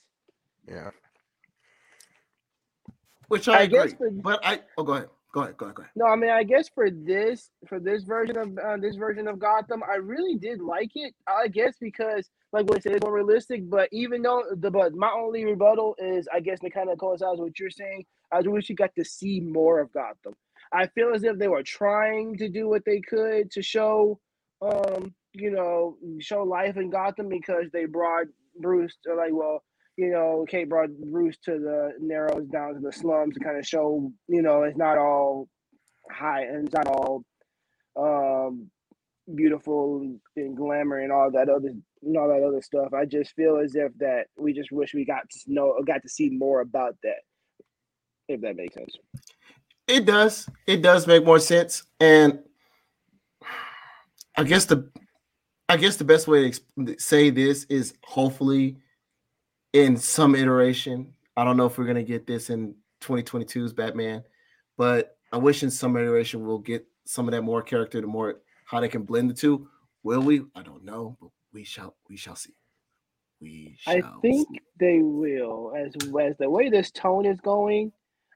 Yeah. which I, I guess agree. for- but I oh go ahead, go ahead, go ahead, go ahead. No, I mean, I guess for this for this version of uh, this version of Gotham, I really did like it. I guess because, like what I said, it's more realistic. But even though the but my only rebuttal is, I guess, it kind of coincides with what you're saying. I wish you got to see more of Gotham. I feel as if they were trying to do what they could to show, um, you know, show life in Gotham because they brought Bruce like, well, you know, Kate brought Bruce to the narrows down to the slums to kind of show, you know, it's not all high and it's not all um beautiful and glamour and all that other and all that other stuff. I just feel as if that we just wish we got to know got to see more about that. If that makes sense. It does. It does make more sense, and I guess the, I guess the best way to say this is hopefully, in some iteration. I don't know if we're gonna get this in 2022's Batman, but I wish in some iteration we'll get some of that more character, the more how they can blend the two. Will we? I don't know, but we shall. We shall see. We shall. I think see. they will, as as the way this tone is going,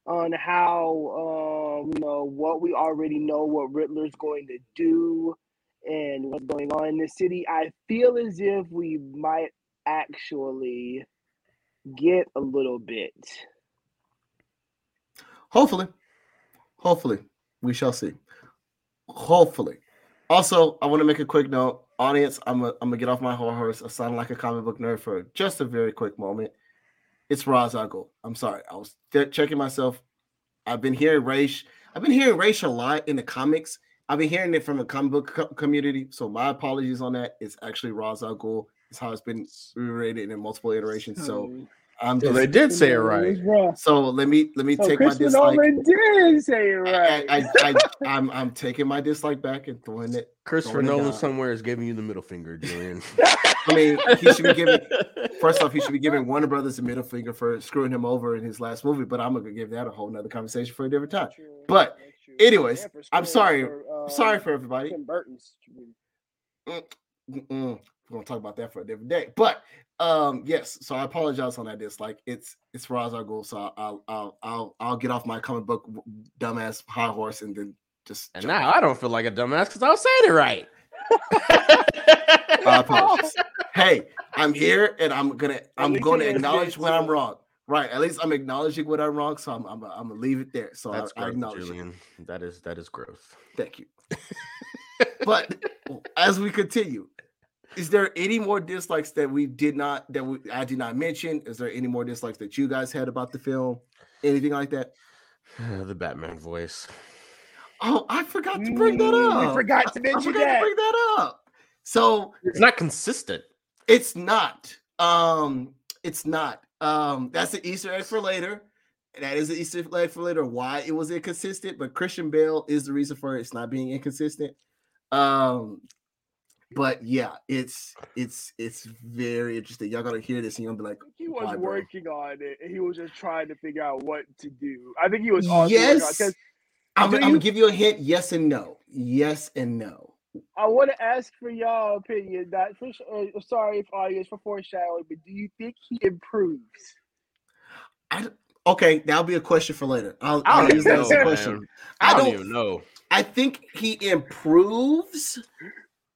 on how um you know what we already know what Riddler's going to do and what's going on in the city. I feel as if we might actually get a little bit. Hopefully. Hopefully. We shall see. Hopefully. Also, I want to make a quick note. Audience, I'm going to get off my horse. I sound like a comic book nerd for just a very quick moment. It's Ra's al Ghul. I'm sorry. I was th- checking myself. I've been hearing race. I've been hearing race a lot in the comics. I've been hearing it from the comic book co- community. So my apologies on that. It's actually Ra's al Ghul. It's how it's been rated in multiple iterations. So I'm just they did say it right. so let me let me So take my Christopher dislike. Nolan did say it right. I, I, I, I, am I'm taking my dislike back and throwing it. Christopher Throwing Nolan down. somewhere is giving you the middle finger, Julien. I mean, he should be giving. First off, he should be giving Warner Brothers a middle finger for screwing him over in his last movie. But I'm gonna give that a whole nother conversation for a different time. But anyways, I'm sorry. for, Sorry um, for everybody. Tim Burton's. Mm-mm. We're gonna talk about that for a different day. But um, yes. So I apologize on that dislike. It's it's Ra's al Ghul. So I'll I'll I'll I'll get off my comic book dumbass high horse and then just. and jump now I don't feel like a dumbass because I was saying it right. I apologize. hey, I'm here and I'm gonna I'm gonna acknowledge when I'm wrong. Right. At least I'm acknowledging what I'm wrong. So I'm I'm, I'm gonna leave it there. So I, That's I growth, acknowledge it. Julien. That is that is growth. Thank you. but as we continue, is there any more dislikes that we did not that we I did not mention? Is there any more dislikes that you guys had about the film? Anything like that? the Batman voice. Oh, I forgot to bring that Mm, up. We forgot to I mention forgot that. to bring that up. So It's not consistent. It's not. Um, it's not. Um, that's an Easter egg for later. That is an Easter egg for later. Why it was inconsistent, but Christian Bale is the reason for it's not being inconsistent. Um, but yeah, it's it's it's very interesting. Y'all gotta hear this and you'll be like, He was Why, bro? working on it. and He was just trying to figure out what to do. I think he was also on yes. I'm, I'm gonna give you a hint. Yes and no. Yes and no. I want to ask for y'all opinion. That for, uh, sorry if audience for foreshadowing, but do you think he improves? I d- okay. That'll be a question for later. I'll, I I'll don't use that as know, a question. I I don't don't- even know. I think he improves.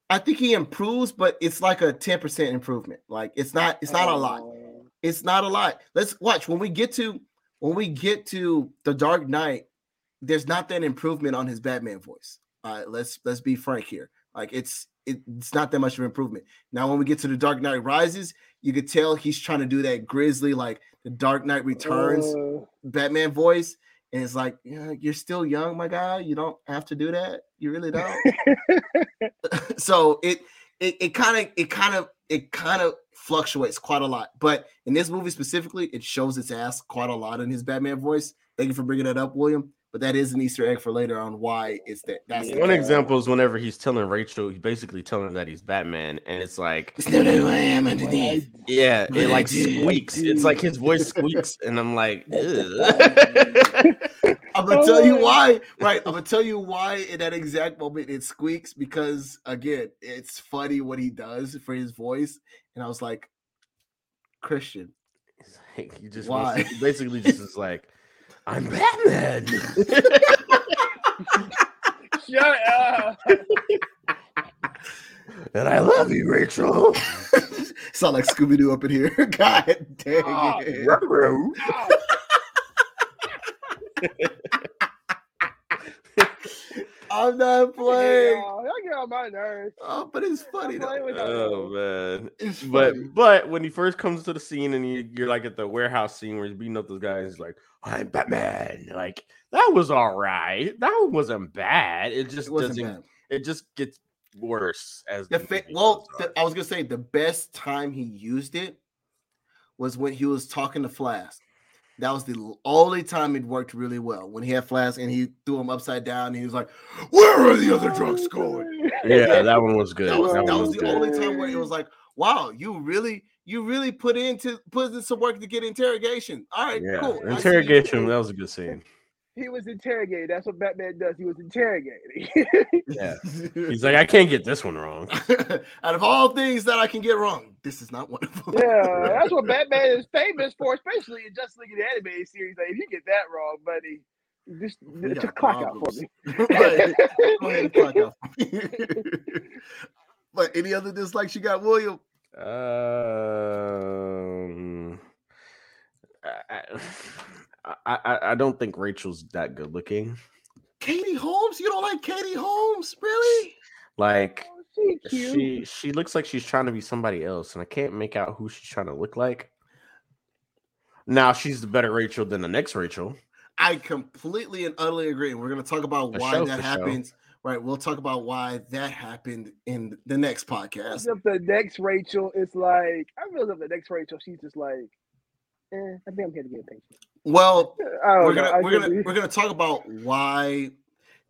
I think he improves, but it's like a 10% improvement. Like it's not, it's not a lot. Uh, It's not a lot. Let's watch when we get to when we get to the Dark Knight, there's not that improvement on his Batman voice. All right, let's let's be frank here. Like it's it, it's not that much of an improvement. Now, when we get to the Dark Knight Rises, you could tell he's trying to do that grizzly like the Dark Knight Returns uh, Batman voice. And it's like, yeah, you're still young, my guy. You don't have to do that. You really don't. so it it kind of it kind of it kind of fluctuates quite a lot. But in this movie specifically, it shows its ass quite a lot in his Batman voice. Thank you for bringing that up, William. But that is an Easter egg for later on why it's that. That's One example is whenever he's telling Rachel, he's basically telling her that he's Batman, and it's like, It's not who I am underneath. yeah, it like squeaks. It's like his voice squeaks, and I'm like. I'm gonna tell you Oh. why. Right, I'm gonna tell you why in that exact moment it squeaks because again, it's funny what he does for his voice, and I was like, Christian, He's like, he just Why? wants to- he basically just is like, I'm Batman. Shut up. and I love you, Rachel. Sound like Scooby Doo up in here. God oh, dang Oh, it. I'm not playing. Y'all get on my nerves. Oh, but it's funny though. oh man. It's But funny. but when he first comes to the scene and you, you're like at the warehouse scene where he's beating up those guys, he's like, I'm Batman. Like that was all right. That wasn't bad. It just it wasn't doesn't bad. it just gets worse as The the fa- well, the. I was gonna say the best time he used it was when he was talking to Flash. That was the only time it worked really well when he had Flash and he threw him upside down and he was like, "Where are the other drugs going?" yeah, that one was good. That was, That that one was was the good. only time where it was like, "Wow, you really, you really put into put in some work to get interrogation." All right, Yeah, cool. I see you. interrogation. That was a good scene. He was interrogated. That's what Batman does. He was interrogating. Yeah, he's like, I can't get this one wrong. Out of all things that I can get wrong, this is not one of them. yeah, that's what Batman is famous for, especially in Justice League the animated series. Like, if you get that wrong, buddy, just, We just clock out for me. Right. Go ahead and clock out. but any other dislikes you got, William? Um, I, I, I, I don't think Rachel's that good looking. Katie Holmes? You don't like Katie Holmes? Really? Like Oh, she she she looks like she's trying to be somebody else, and I can't make out who she's trying to look like. Now she's the better Rachel than the next Rachel. I completely and utterly agree. We're going to talk about For why sure, that for sure. happens. Right. We'll talk about why that happened in the next podcast. If the next Rachel is like, I feel as if the next Rachel, she's just like, eh, I think I'm here to get a patient. Well, we're know. gonna we're gonna we're gonna talk about why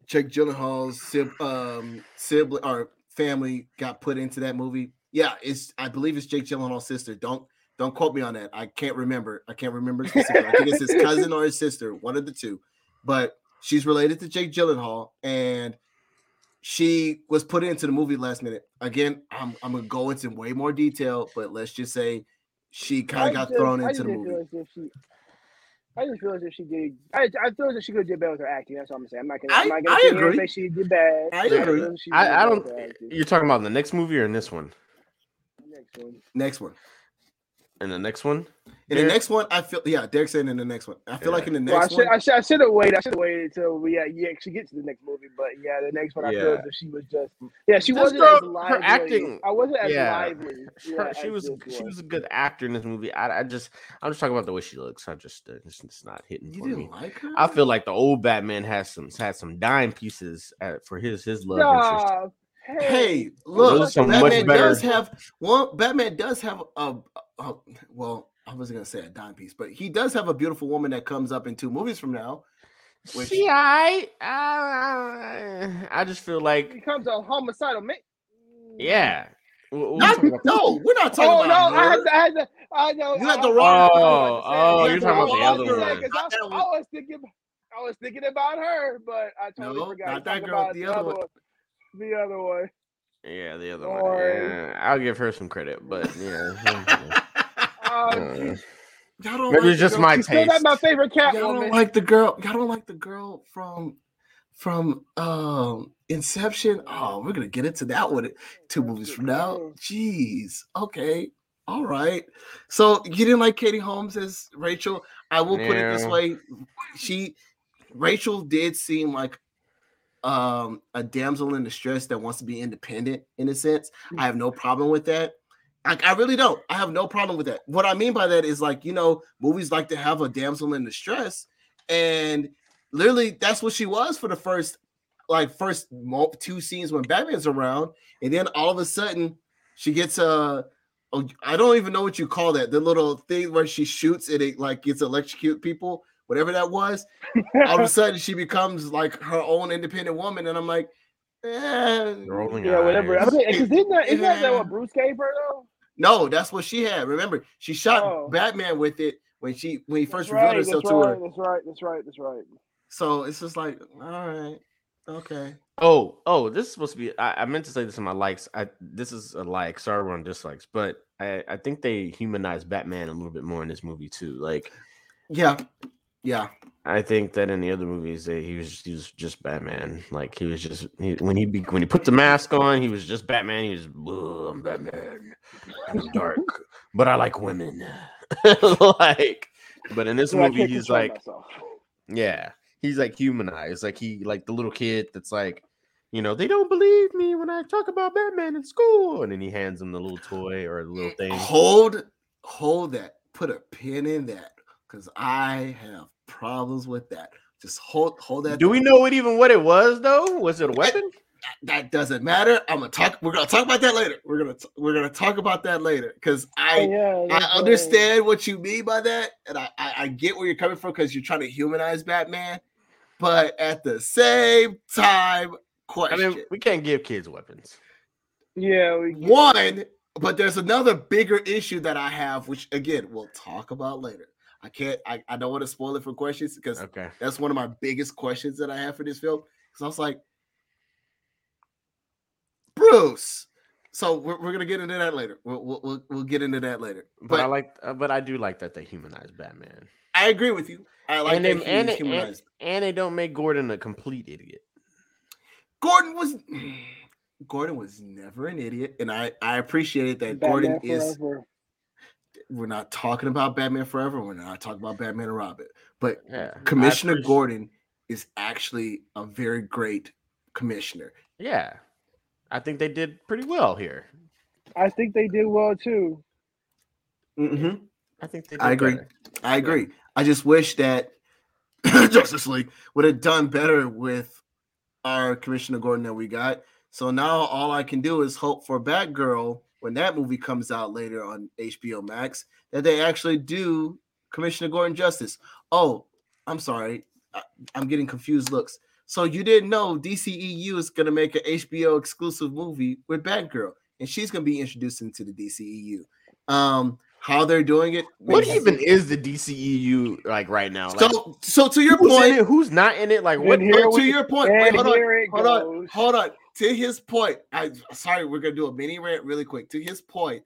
Jake Gyllenhaal's sib, um, sibling or family got put into that movie. Yeah, it's I believe it's Jake Gyllenhaal's sister. Don't don't quote me on that. I can't remember. I can't remember specifically. I think it's his cousin or his sister, one of the two. But she's related to Jake Gyllenhaal, and she was put into the movie last minute. Again, I'm I'm gonna go into way more detail, but let's just say she kind of got just- thrown into the movie. she. I just feel as if she did. I, I feel as if she could have did better with her acting. That's all I'm saying. I'm not gonna. I- I'm not gonna I sit agree. say she did bad. I feel agree. as if she did I, I don't. with her acting. You're talking about the next movie or in this one? Next one. Next one. In the next one, In Derrick? the next one, I feel yeah, Derrick said in the next one. I feel like in the Well, I next should, one, I should, I should have waited. I should have waited until we, uh, yeah, actually get to the next movie. But yeah, the next one, I feel Yeah. as if she was just, yeah, she This wasn't girl- as her acting- I wasn't as yeah. lively. Her- yeah, she was she was a good actor in this movie. I, I just I'm just talking about the way she looks. I just uh, it's, it's not hitting you for me. didn't like her. I feel like the old Batman has some had some dime pieces at, for his his love interest. Hey, Hey, look, Those Batman much does have one. Batman does have a, a, Oh, well, I wasn't gonna say a dime piece, but he does have a beautiful woman that comes up in two movies from now. Which- See, I, I I just feel it like becomes a homicidal man. yeah. What- what we Not, no, we're not talking Oh about no! I her. had, to, I had to. I know. You had the wrong- I was Oh, about to say, oh, you you're talking about the other one, one. 'cause Not I, that I was thinking. I was thinking about her, but I totally No, forgot. not to that girl, about the other one. The other one. Yeah, the other Or- one. Yeah, I'll give her some credit, but yeah. Uh, Y'all don't Maybe like it's just my she's still not my favorite cat. Y'all don't like the girl. Y'all don't like the girl from from um Inception. Oh, we're gonna get into that one two movies from now. Jeez. Okay. All right. So you didn't like Katie Holmes as Rachel. I will put it this way. She Rachel did seem like um a damsel in distress that wants to be independent in a sense. I have no problem with that. Like I really don't. I have no problem with that. What I mean by that is like, you know, movies like to have a damsel in distress and literally that's what she was for the first like first two scenes when Batman's around and then all of a sudden she gets a oh, don't even know what you call that. The little thing where she shoots and it like gets electrocute people, whatever that was. All of a sudden she becomes like her own independent woman and I'm like eh, rolling yeah, whatever. I mean, because isn't that, isn't that what Bruce gave her though? No, that's what she had. Remember, she shot Oh. Batman with it when she when he first That's revealed right, herself to right, her. That's right. That's right. That's right. So it's just like, all right, okay. Oh, oh, this is supposed to be. I, I meant to say this in my likes. I this is a like. Sorry, we're on dislikes, but I I think they humanized Batman a little bit more in this movie too. Like, Yeah, Yeah. I think that in the other movies, they, he was he was just Batman. Like he was just he, when he be, when he put the mask on, he was just Batman. He was "Ugh, I'm Batman. I'm dark, but I like women. like, but in this I movie, he's like, myself. yeah, he's like humanized. Like he like the little kid that's like, you know, they don't believe me when I talk about Batman in school, and then he hands him the little toy or the little thing. Hold, hold that. Put a pin in that because I have problems with that. Just hold, hold that. Do we know what even what it was though? Was it a weapon? That doesn't matter. I'm gonna talk. We're gonna talk about that later. We're gonna t- we're gonna talk about that later because I Oh, yeah, I that's, understand what you mean by that, and I I, I get where you're coming from because you're trying to humanize Batman, but at the same time, I question mean, we can't give kids weapons. Yeah, we one, but there's another bigger issue that I have, which again we'll talk about later. I can't. I, I don't want to spoil it for questions because Okay. that's one of my biggest questions that I have for this film. Because I was like, Bruce. So we're, we're gonna get into that later. We'll, we'll we'll we'll get into that later. But, I like, uh, but I do like that they humanize Batman, I agree with you. I like and they, he and, they- and, and they don't make Gordon a complete idiot. Gordon was Gordon was never an idiot, and I I appreciate that Batman Gordon is. Forever. We're not talking about Batman Forever. We're not talking about Batman and Robin, but Yeah, Commissioner appreciate- Gordon is actually a very great commissioner. Yeah, I think they did pretty well here. I think they did well too. Mm-hmm. I think they. Did I agree. better. I agree. I just wish that Justice League would have done better with our Commissioner Gordon that we got. So now all I can do is hope for Batgirl when that movie comes out later on HBO Max that they actually do Commissioner Gordon justice. Oh, I'm sorry. I, I'm getting confused looks. So you didn't know DCEU is going to make an HBO exclusive movie with Batgirl and she's going to be introduced into the DCEU. Um how they're doing it What makes- even is the DCEU like right now? Like, so, so to your who's in point, it? Who's not in it? Like what? Here to we- your point, wait, and hold on, here it hold on, hold on. To his point, I sorry, we're gonna do a mini rant really quick. To his point,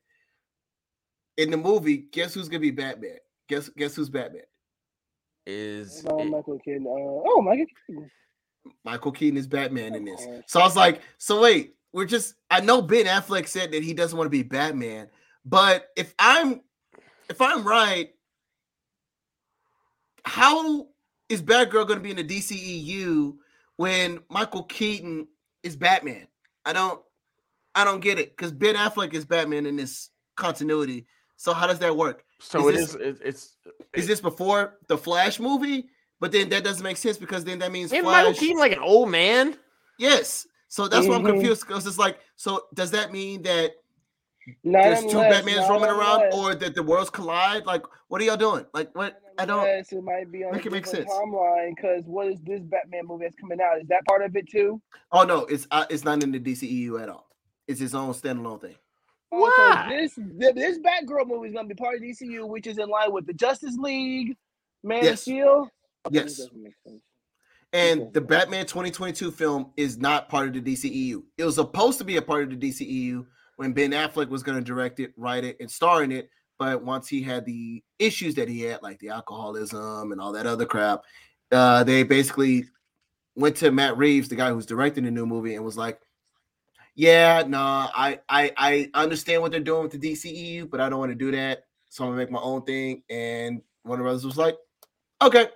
in the movie, guess who's gonna be Batman? Guess guess who's Batman? Is No, it- Michael Keaton. Uh, oh, Michael Keaton. Michael Keaton is Batman in this. So I was like, so wait, we're just I know Ben Affleck said that he doesn't want to be Batman, but if I'm if I'm right, how is Batgirl going to be in the DCEU when Michael Keaton is Batman? I don't I don't get it because Ben Affleck is Batman in this continuity. So how does that work? so it is is. It, it's Is this before the Flash movie? But then that doesn't make sense because then that means Isn't Michael Keaton like an old man? Yes. So that's why I'm Mhm. confused because it's like, so does that mean that Not there's two unless- Batmans roaming around unless- or that the worlds collide? Like, what are y'all doing? Like, what? I don't. Unless it might be on make a make different sense. timeline. Because what is this Batman movie that's coming out? Is that part of it too? Oh no, it's uh, it's not in the DCEU at all. It's its own standalone thing. Oh, so Why? this th- this Batgirl movie is gonna be part of the DCU, which is in line with the Justice League, Man of Yes. Steel. Okay, Yes. that doesn't make sense. And the Batman 2022 film is not part of the DCEU. It was supposed to be a part of the DCEU when Ben Affleck was going to direct it, write it, and star in it. But once he had the issues that he had, like the alcoholism and all that other crap, uh, they basically went to Matt Reeves, the guy who's directing the new movie, and was like, "Yeah, no, I, I, I understand what they're doing with the DCEU, but I don't want to do that. So I'm gonna make my own thing." And Warner Brothers was like, "Okay."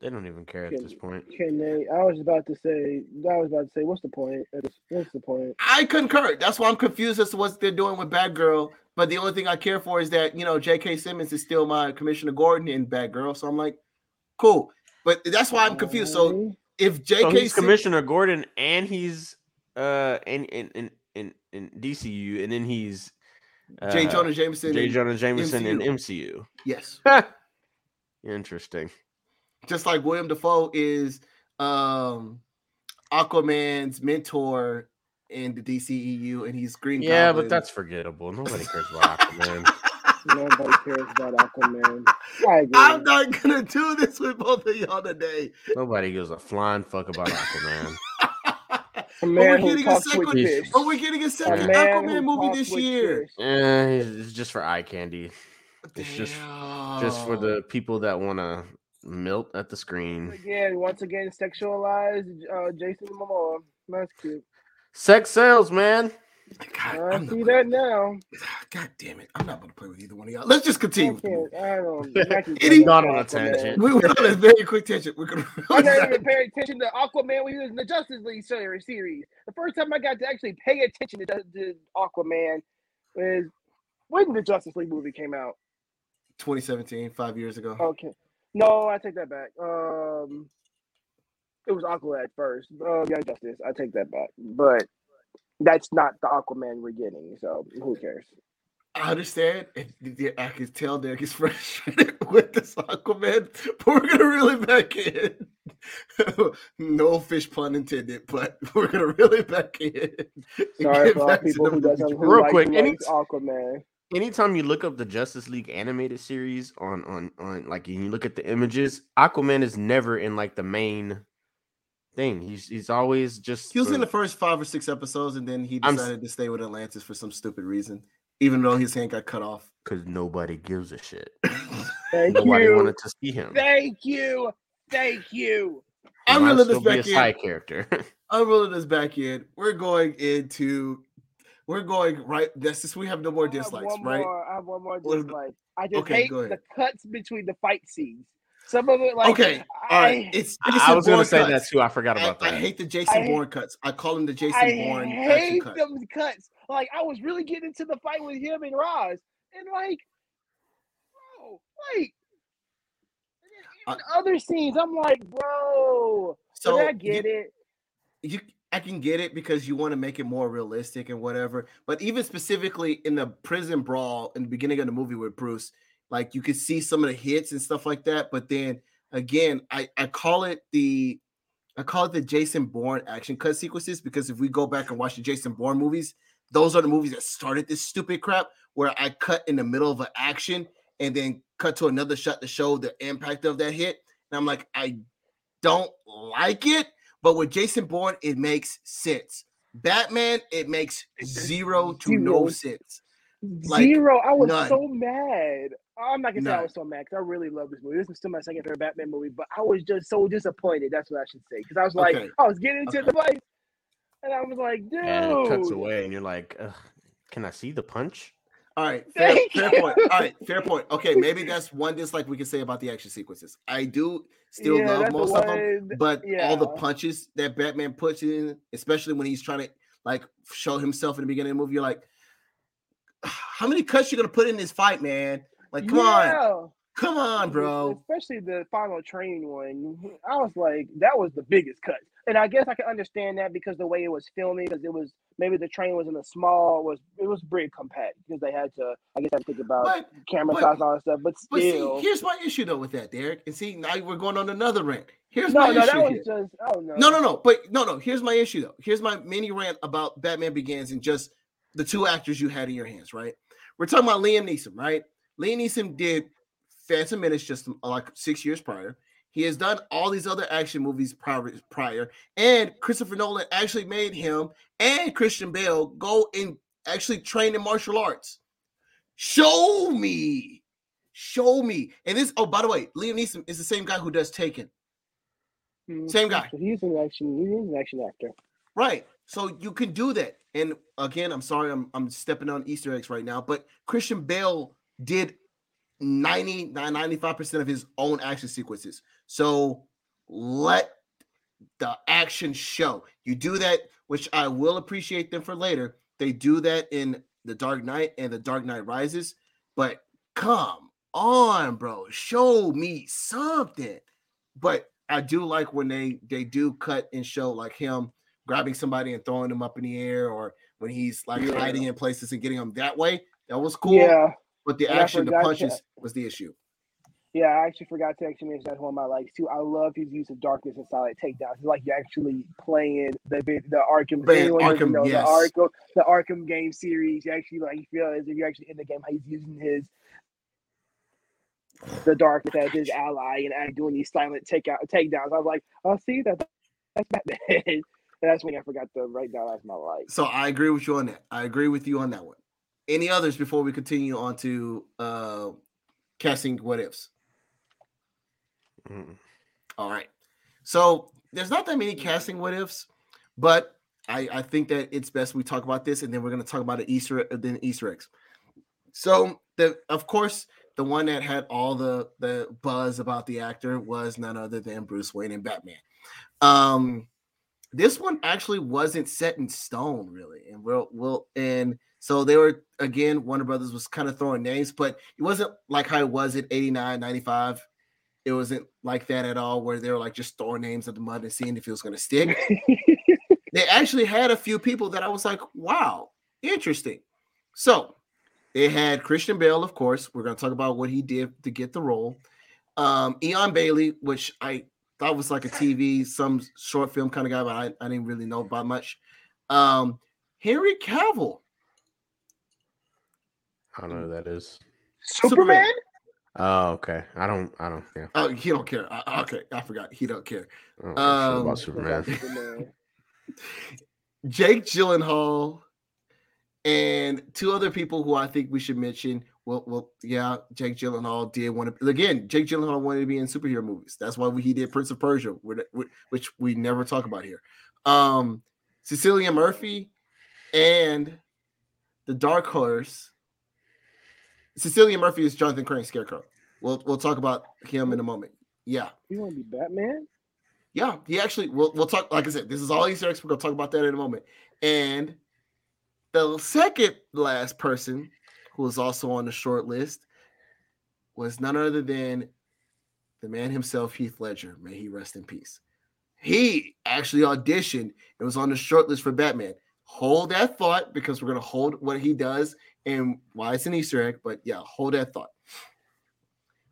They don't even care at this point. Can they? I was about to say. I was about to say. What's the point? What's the point? I concur. That's why I'm confused as to what they're doing with Batgirl. But the only thing I care for is that you know J.K. Simmons is still my Commissioner Gordon in Batgirl, so I'm like, cool. But that's why I'm confused. So if J.K. So he's Sim- Commissioner Gordon, and he's uh in in in in, in DCU, and then he's uh, J. Jonah Jameson, J. in- Jonah Jameson in MCU. MCU. yes, Interesting. Just like William Dafoe is um Aquaman's mentor in the DCEU, and he's Green. Yeah, Goblin. but that's forgettable. Nobody cares about Aquaman. Nobody cares about Aquaman. I agree. I'm not gonna do this with both of y'all today. Nobody gives a flying fuck about Aquaman. a we're getting a talks second- But we're getting a A second man Aquaman movie this year. fish. Eh, it's just for eye candy. It's just just for the people that want to melt at the screen. Again, once again, sexualized uh, Jason Momoa. That's cute. Sex sells, man. God, I I'm see gonna- that now. God damn it! I'm not going to play with either one of y'all. Let's just continue. with the movie. can't. I don't. I can It is not on a Aquaman. tangent. We went on a very quick tangent. We're gonna. I didn't even pay attention to Aquaman when he was in the Justice League series. The first time I got to actually pay attention to, to Aquaman was when the Justice League movie came out. 2017, five years ago. Okay. No, I take that back. Um, it was Aqua at first. Uh, Young Justice. I take that back. But that's not the Aquaman we're getting. So who cares? I understand. I can tell Derrick is frustrated with this Aquaman, but we're gonna reel it back in. no fish pun intended, but we're gonna reel it back in. Sorry for people who doesn't who Real like, quick, any- Aquaman. Anytime you look up the Justice League animated series on on on like and you look at the images, Aquaman is never in like the main thing. He's he's always just He was in the first five or six episodes, and then he I'm decided to stay with Atlantis for some stupid reason, even though his hand got cut off. because nobody gives a shit. Thank Nobody you. wanted to see him. Thank you. Thank you. I'm might reeling this still a back in. side character. I'm rolling this back in. We're going into. We're going right. That's just we have no more dislikes, one right? More, I have one more dislike. I just okay, hate the cuts between the fight scenes. Some of it, like okay, all right. I, It's I was gonna say that too. I forgot about I that. I hate the Jason I- Bourne cuts. I call them the Jason I Bourne action hate cuts. them cuts. Like I was really getting into the fight with him and Roz, and like, bro, like, and then uh even other scenes, I'm like, bro. So So I get you, it. you, I can get it because you want to make it more realistic and whatever. But even specifically in the prison brawl in the beginning of the movie with Bruce, like you could see some of the hits and stuff like that. But then again, I I call it the I call it the Jason Bourne action cut sequences because if we go back and watch the Jason Bourne movies, those are the movies that started this stupid crap where I cut in the middle of an action and then cut to another shot to show the impact of that hit. And I'm like, I don't like it, but with Jason Bourne, it makes sense. Batman, it makes zero to no sense. Like, Zero. I was none. so mad. I'm not gonna say I was so mad because I really love this movie. This is still my second favorite Batman movie, but I was just so disappointed. That's what I should say because I was like, Okay. I was getting into Okay. the fight, and I was like, dude. and it cuts away, and you're like, Ugh, "Can I see the punch?" All right, fair, fair point. All right, fair point. Okay, maybe that's one dislike we can say about the action sequences. I do still Yeah, love most of them, but all the punches that Batman puts in, especially when he's trying to like show himself in the beginning of the movie, you're like, how many cuts you gonna put in this fight, man? Like, come on, Yeah. Come on, bro. Especially the final training one. I was like, that was the biggest cut. And I guess I can understand that because the way it was filming, because it was maybe the train was in a small, was it was pretty compact because they had to, I guess, I think about But camera but- size and all that stuff. But but see, still, here's my issue though with that, Derrick. And see, now we're going on another rant. Here's no, my no, issue that was here. just, oh no, No, no, no. But no, no. Here's my issue though. Here's my mini rant about Batman Begins and just the two actors you had in your hands, right? We're talking about Liam Neeson, right? Liam Neeson did Phantom Menace just like six years prior. He has done all these other action movies prior, prior, and Christopher Nolan actually made him and Christian Bale go and actually train in martial arts. Show me, show me. And this, oh, by the way, Liam Neeson is the same guy who does Taken. Mhm. Same guy. He's an action, he's an action actor. Right. So you can do that. And again, I'm sorry, I'm I'm stepping on Easter eggs right now, but Christian Bale did 90, 95% of his own action sequences. So let the action show. You do that, which I will appreciate them for later. They do that in The Dark Knight and The Dark Knight Rises, but come on, bro. Show me something. But I do like when they they do cut and show like him grabbing somebody and throwing them up in the air, or when he's like Yeah. hiding in places and getting them that way. That was cool. Yeah, But the action, the forgot to- punches was the issue. yeah. I actually forgot to actually mention that one of my likes too. I love his use of darkness and silent takedowns. It's like you're actually playing the the Arkham, Man, anyone who Arkham, yes. the Arkham, the Arkham game series. You actually like you feel as if you're actually in the game. How he's using his the darkness as his ally and doing these silent takeout takedowns. I was like, oh, see that that's Batman. and that's when I forgot to write down as my like. So I agree with you on that. I agree with you on that one. Any others before we continue on to uh casting what ifs? Mm. All right. So there's not that many casting what ifs, but I, I think that it's best we talk about this and then we're going to talk about the Easter then Easter eggs. So the of course the one that had all the the buzz about the actor was none other than Bruce Wayne and Batman. Um this one actually wasn't set in stone really and we'll we'll and so they were again Warner Brothers was kind of throwing names but it wasn't like how it was in 89 95 it wasn't like that at all where they were like just throwing names at the mud and seeing if it was going to stick. They actually had a few people that I was like wow interesting. So they had Christian Bale of course. We're going to talk about what he did to get the role. Um Eion Bailey which I thought was like a TV, some short film kind of guy, but I, I didn't really know about much. Um, Henry Cavill, I don't know who that is. Superman? Oh, okay. I don't. I don't. Yeah. oh, he don't care. I- okay, I forgot. He don't care. I don't know Um, about Superman. Superman. Jake Gyllenhaal, and two other people who I think we should mention. Well, well, yeah, Jake Gyllenhaal did want to again. Jake Gyllenhaal wanted to be in superhero movies. That's why we, he did Prince of Persia, which- which we never talk about here. Um, Cillian Murphy and the Dark Horse. Cillian Murphy is Jonathan Crane Scarecrow. We'll we'll talk about him in a moment. Yeah. You want to be Batman? Yeah, he actually we'll we'll talk like I said, this is all Easter eggs. We're gonna talk about that in a moment. And the second last person who was also on the short list was none other than the man himself, Heath Ledger. May he rest in peace. He actually auditioned and was on the short list for Batman. Hold that thought because we're gonna hold what he does and why it's an Easter egg, but yeah, hold that thought.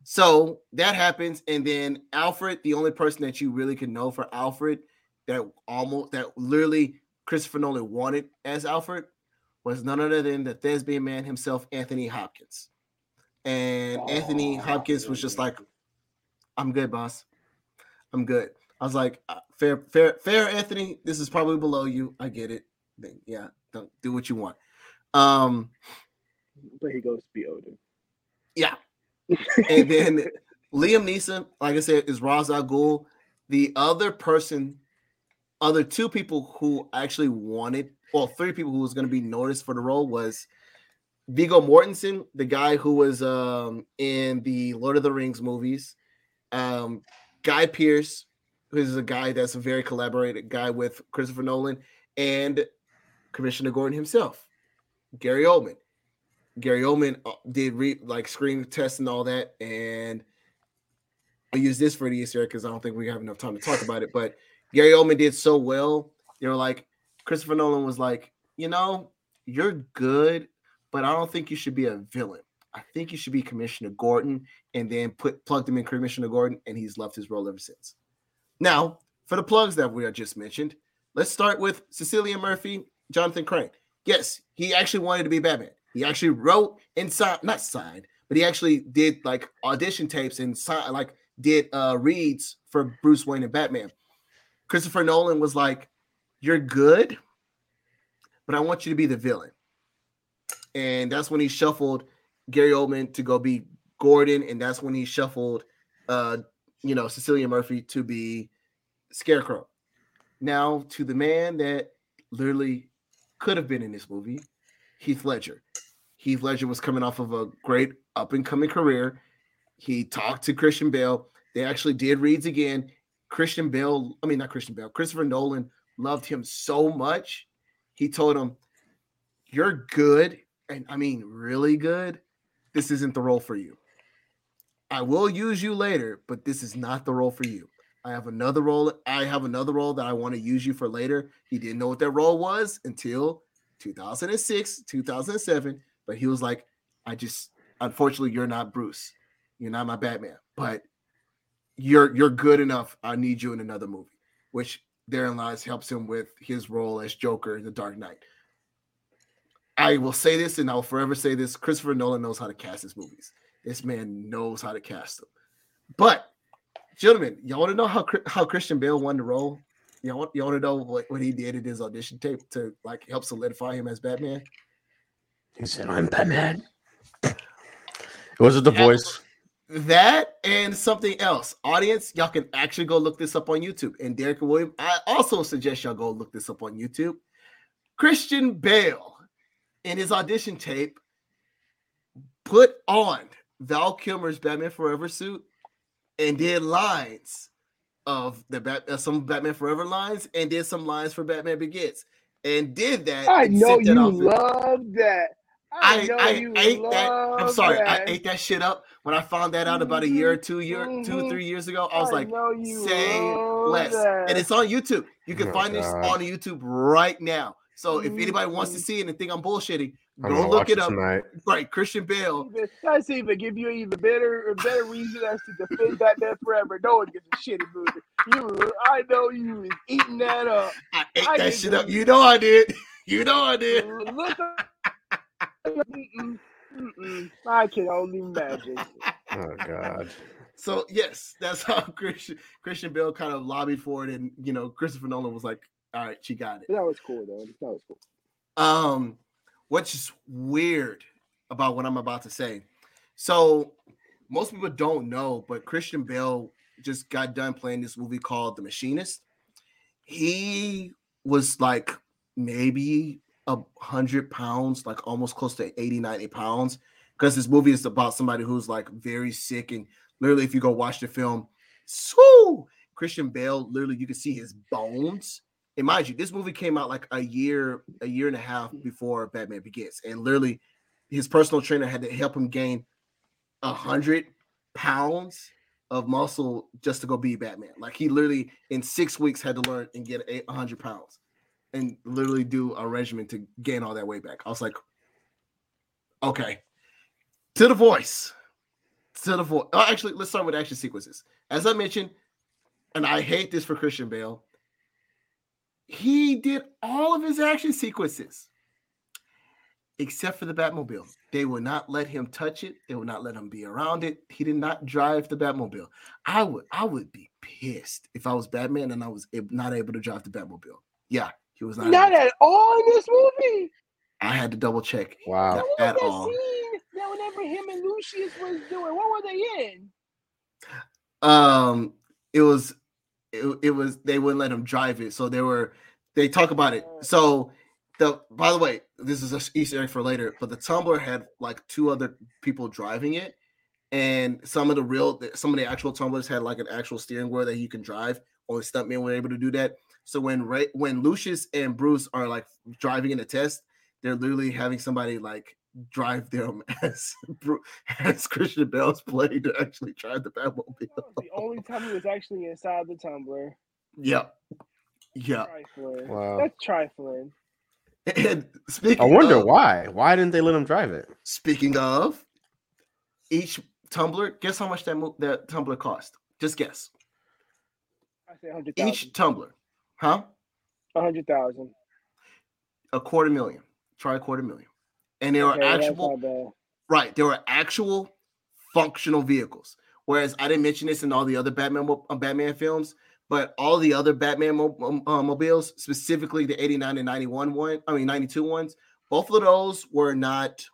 So that happens, and then Alfred, the only person that you really can know for Alfred that almost that literally Christopher Nolan wanted as Alfred was none other than the thespian man himself, Anthony Hopkins. And Anthony Oh, Hopkins was just like, "I'm good, boss. I'm good." I was like, "Uh, "Fair, fair, fair, Anthony. This is probably below you. I get it. Then, yeah, don't do what you want." Um, But he goes to be Odin. yeah, and then Liam Neeson, like I said, is Ra's al Ghul. The other person, other two people who actually wanted, well, three people who was going to be noticed for the role was Viggo Mortensen, the guy who was um, in the Lord of the Rings movies, um, Guy Pearce, who is a guy that's a very collaborated guy with Christopher Nolan, and Commissioner Gordon himself, Gary Oldman. Gary Oldman uh, did re- like screen tests and all that, and I'll use this for the Easter because I don't think we have enough time to talk about it. But Gary Oldman did so well. They were like, Christopher Nolan was like, you know, you're good, but I don't think you should be a villain. I think you should be Commissioner Gordon, and then put plugged him in Commissioner Gordon, and he's left his role ever since. Now, for the plugs that we just mentioned, let's start with Cillian Murphy, Jonathan Crane. Yes, he actually wanted to be Batman. He actually wrote and signed, not signed, but he actually did like audition tapes and signed, like did uh reads for Bruce Wayne and Batman. Christopher Nolan was like, "You're good, but I want you to be the villain." And that's when he shuffled Gary Oldman to go be Gordon, and that's when he shuffled, uh, you know, Cillian Murphy to be Scarecrow. Now to the man that literally could have been in this movie, Heath Ledger. Heath Ledger was coming off of a great up and coming career. He talked to Christian Bale. They actually did reads again. Christian Bale, I mean, not Christian Bale, Christopher Nolan loved him so much. He told him, You're good. And I mean, really good. This isn't the role for you. I will use you later, but this is not the role for you. I have another role. I have another role that I want to use you for later. He didn't know what that role was until 2006, 2007. But he was like, I just, unfortunately, you're not Bruce. You're not my Batman, but you're you're good enough. I need you in another movie, which therein lies helps him with his role as Joker in The Dark Knight. I will say this, and I'll forever say this: Christopher Nolan knows how to cast his movies. This man knows how to cast them. But, gentlemen, y'all want to know how how Christian Bale won the role? Y'all want, y'all want to know what, what he did in his audition tape to like help solidify him as Batman? He said, "I'm Batman." Was it the Yeah. voice? that and something else. Audience, y'all can actually go look this up on YouTube. And Derrick and William, I also suggest y'all go look this up on YouTube. Christian Bale in his audition tape put on Val Kilmer's Batman Forever suit and did lines of the Bat- uh, some Batman Forever lines and did some lines for Batman Begins and did that. I know sent that you off to- love that. I, I, know I you ate love that. I'm sorry, I ate that shit up when I found that out about a year or two year, two Mhm. three years ago. I was like, know say less, that. and it's on YouTube. You can Oh, find this on YouTube right now. So if anybody wants to Mhm. see it and think I'm bullshitting, I'm go gonna look it it up. tonight. Right, Christian Bale. Even- That's even give you even better a better reason as to defend Batman Forever. No one gives a shitty movie. You, I know you was eating that up. I ate I that did shit up. You know I did. You know I did. Look up. Mm-mm, mm-mm. I can only imagine. Oh God. So yes, that's how Christian Christian Bale kind of lobbied for it, and you know Christopher Nolan was like, "All right, she got it." That was cool though. That was cool. Um, what's weird about what I'm about to say. So, most people don't know, but Christian Bale just got done playing this movie called The Machinist. He was like maybe a hundred pounds, like almost close to 80, 90 pounds. Because this movie is about somebody who's like very sick, and literally, if you go watch the film, so Christian Bale, literally, you can see his bones and mind you, this movie came out like a year, a year and a half mm. before Batman Begins, and literally, his personal trainer had to help him gain a hundred pounds of muscle just to go be Batman. Like he literally in six weeks had to learn and get a hundred pounds, and literally do a regimen to gain all that weight back. I was like, okay, to the voice, to the voice. Oh, uh, actually, let's start with action sequences. As I mentioned, and I hate this for Christian Bale he did all of his action sequences except for the Batmobile. They would not let him touch it. They would not let him be around it. He did not drive the Batmobile. I would I would be pissed if I was Batman and I was not able to drive the Batmobile. Yeah, he was not. Not at all in this movie. I had to double check. Wow. What was At that all. scene that whenever him and Lucius was doing? What were they in? Um, it was it, it was they wouldn't let him drive it, so they were they talk about it. Oh. So the by the way, this is a Easter egg for later, but the Tumbler had like two other people driving it, and some of the real some of the actual tumblers had like an actual steering wheel that you can drive. Only stuntmen were able to do that. So when Ray, when Lucius and Bruce are like driving in a test, they're literally having somebody like drive them as as Christian Bale's playing to actually drive the Batmobile. The only time he was actually inside the tumbler. Yep. Yeah. Trifling. Wow. That's trifling. And speaking I wonder of, why. Why didn't they let him drive it? Speaking of each tumbler, guess how much that mo- that tumbler cost? Just guess. I say hundred Each tumbler, huh? A hundred thousand. A quarter million. Try a quarter million. And they are Okay, that's actual. Right. There were actual functional vehicles. Whereas I didn't mention this in all the other Batman uh, Batman films, but all the other Batman mo- uh, mobiles, specifically the 89 and 91 one, I mean 92 ones, both of those were not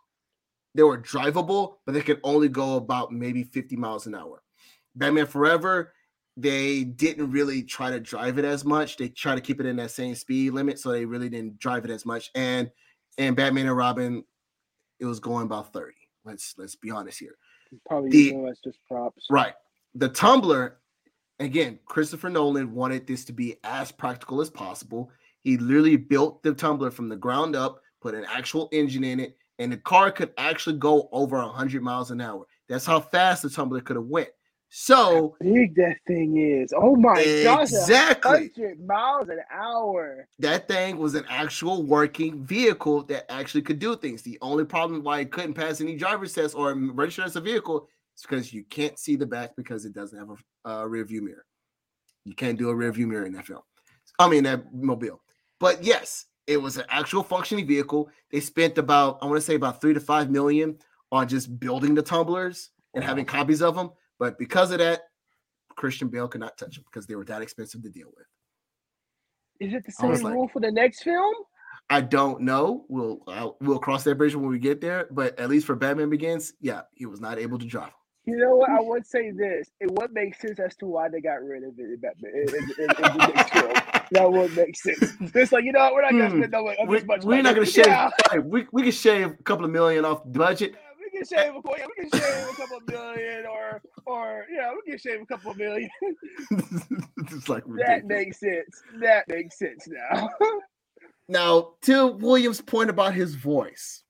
they were drivable, but they could only go about maybe 50 miles an hour. Batman Forever, they didn't really try to drive it as much. They try to keep it in that same speed limit, so they really didn't drive it as much. And and Batman and Robin, it was going about 30. Let's let's be honest here. Probably the- that's just props. Right. The tumbler, again, Christopher Nolan wanted this to be as practical as possible. He literally built the tumbler from the ground up, put an actual engine in it, and the car could actually go over 100 miles an hour. That's how fast the tumbler could have went. So, Big that thing is. Oh my gosh. exactly. Miles an hour. that thing was an actual working vehicle that actually could do things. The only problem why it couldn't pass any driver's test or register as a vehicle is because you can't see the back because it doesn't have a, uh rear view mirror. You can't do a rear view mirror in that film. I mean that mobile. But yes, it was an actual functioning vehicle. They spent about I want to say about three to five million on just building the tumblers and having copies of them. But because of that, Christian Bale could not touch them because they were that expensive to deal with. Is it the same like- rule for the next film? I don't know. We'll we'll cross that bridge when we get there. But at least for Batman Begins, yeah, he was not able to drive. You know what? I would say this. It would make sense as to why they got rid of it in Batman. In, in, in, the next film. That would make sense. It's like you know, what? we're not gonna Hmm. spend no money. We, this much we're not gonna shave. Yeah. hey, we we can shave a couple of million off the budget. Can shave a yeah, we can shave a couple of million or or yeah, we can shave a couple of million. it's like that makes sense. That makes sense now. Now, to Williams' point about his voice,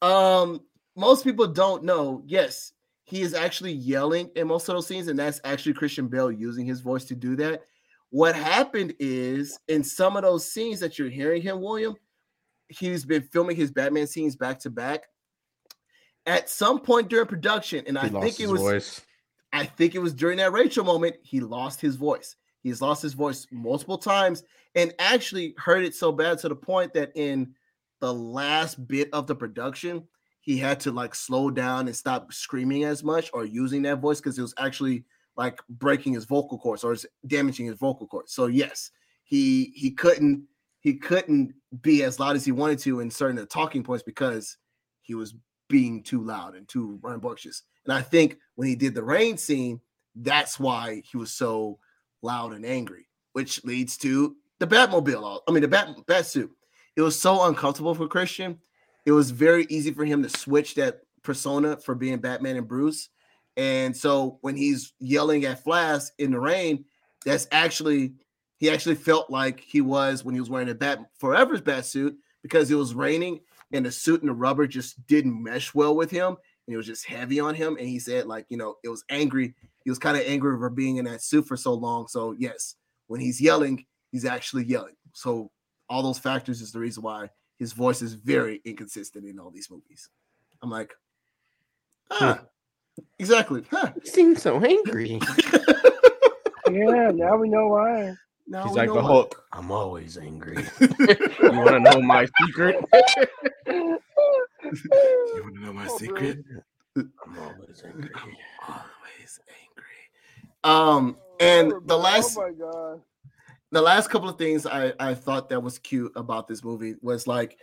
um, most people don't know. Yes, he is actually yelling in most of those scenes, and that's actually Christian Bale using his voice to do that. What happened is in some of those scenes that you're hearing him, William, he's been filming his Batman scenes back to back. At some point during production, and I He lost think it was voice. I think it was during that Rachel moment, he lost his voice. He's lost his voice multiple times and actually heard it so bad to the point that in the last bit of the production, he had to like slow down and stop screaming as much or using that voice because it was actually like breaking his vocal cords or damaging his vocal cords. So yes, he he couldn't he couldn't be as loud as he wanted to in certain the talking points because he was being too loud and too rambunctious. And I think when he did the rain scene, that's why he was so loud and angry, which leads to the Batmobile. Uh, I mean, the Bat bat suit. It was so uncomfortable for Christian. It was very easy for him to switch that persona for being Batman and Bruce. And so when he's yelling at Flash in the rain, that's actually he actually felt like he was when he was wearing a Bat Forever's bat suit because it was raining and the suit and the rubber just didn't mesh well with him and it was just heavy on him. And he said, like, you know, it was angry. He was kind of angry for being in that suit for so long. So, yes, when he's yelling, he's actually yelling. So, all those factors is the reason why his voice is very inconsistent in all these movies. I'm like, ah, exactly. Huh. He seems so angry. yeah, now we know why. Now He's like the why. Hulk. I'm always angry. You want to know my secret? You want to know my Oh, secret? I'm always angry. Always angry. Um, and the Oh last my god. the last couple of things I, I thought that was cute about this movie was like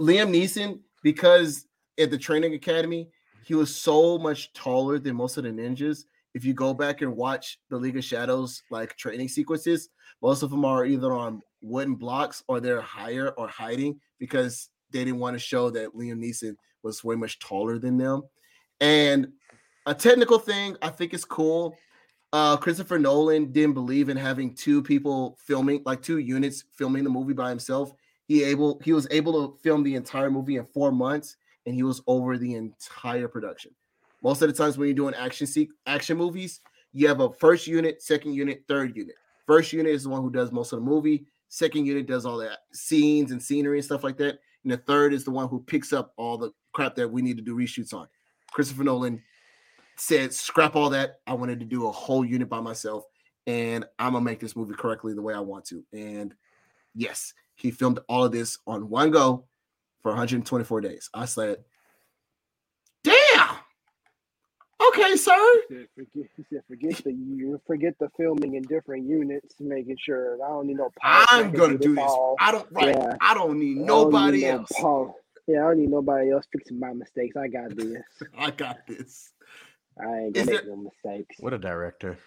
Liam Neeson, because at the training academy, he was so much taller than most of the ninjas. If you go back and watch the League of Shadows like training sequences, most of them are either on wooden blocks or they're higher or hiding because they didn't want to show that Liam Neeson was way much taller than them. And a technical thing I think is cool uh Christopher Nolan didn't believe in having two people filming like two units filming the movie by himself. He able he was able to film the entire movie in 4 months and he was over the entire production. Most of the times when you're doing action se- action movies, you have a first unit, second unit, third unit. First unit is the one who does most of the movie. Second unit does all that scenes and scenery and stuff like that. And the third is the one who picks up all the crap that we need to do reshoots on. Christopher Nolan said, scrap all that. I wanted to do a whole unit by myself, and I'm gonna make this movie correctly the way I want to. And yes, he filmed all of this on one go for 124 days. I said, damn. Okay, sir. He said, forget, he said, forget the you forget the filming in different units, making sure I don't need no. power I'm gonna do this. all. I don't right. Yeah. I don't need I don't nobody need no else. power- Yeah, I don't need nobody else fixing my mistakes. I got this. I got this. I ain't Is gonna there- make no mistakes. What a director.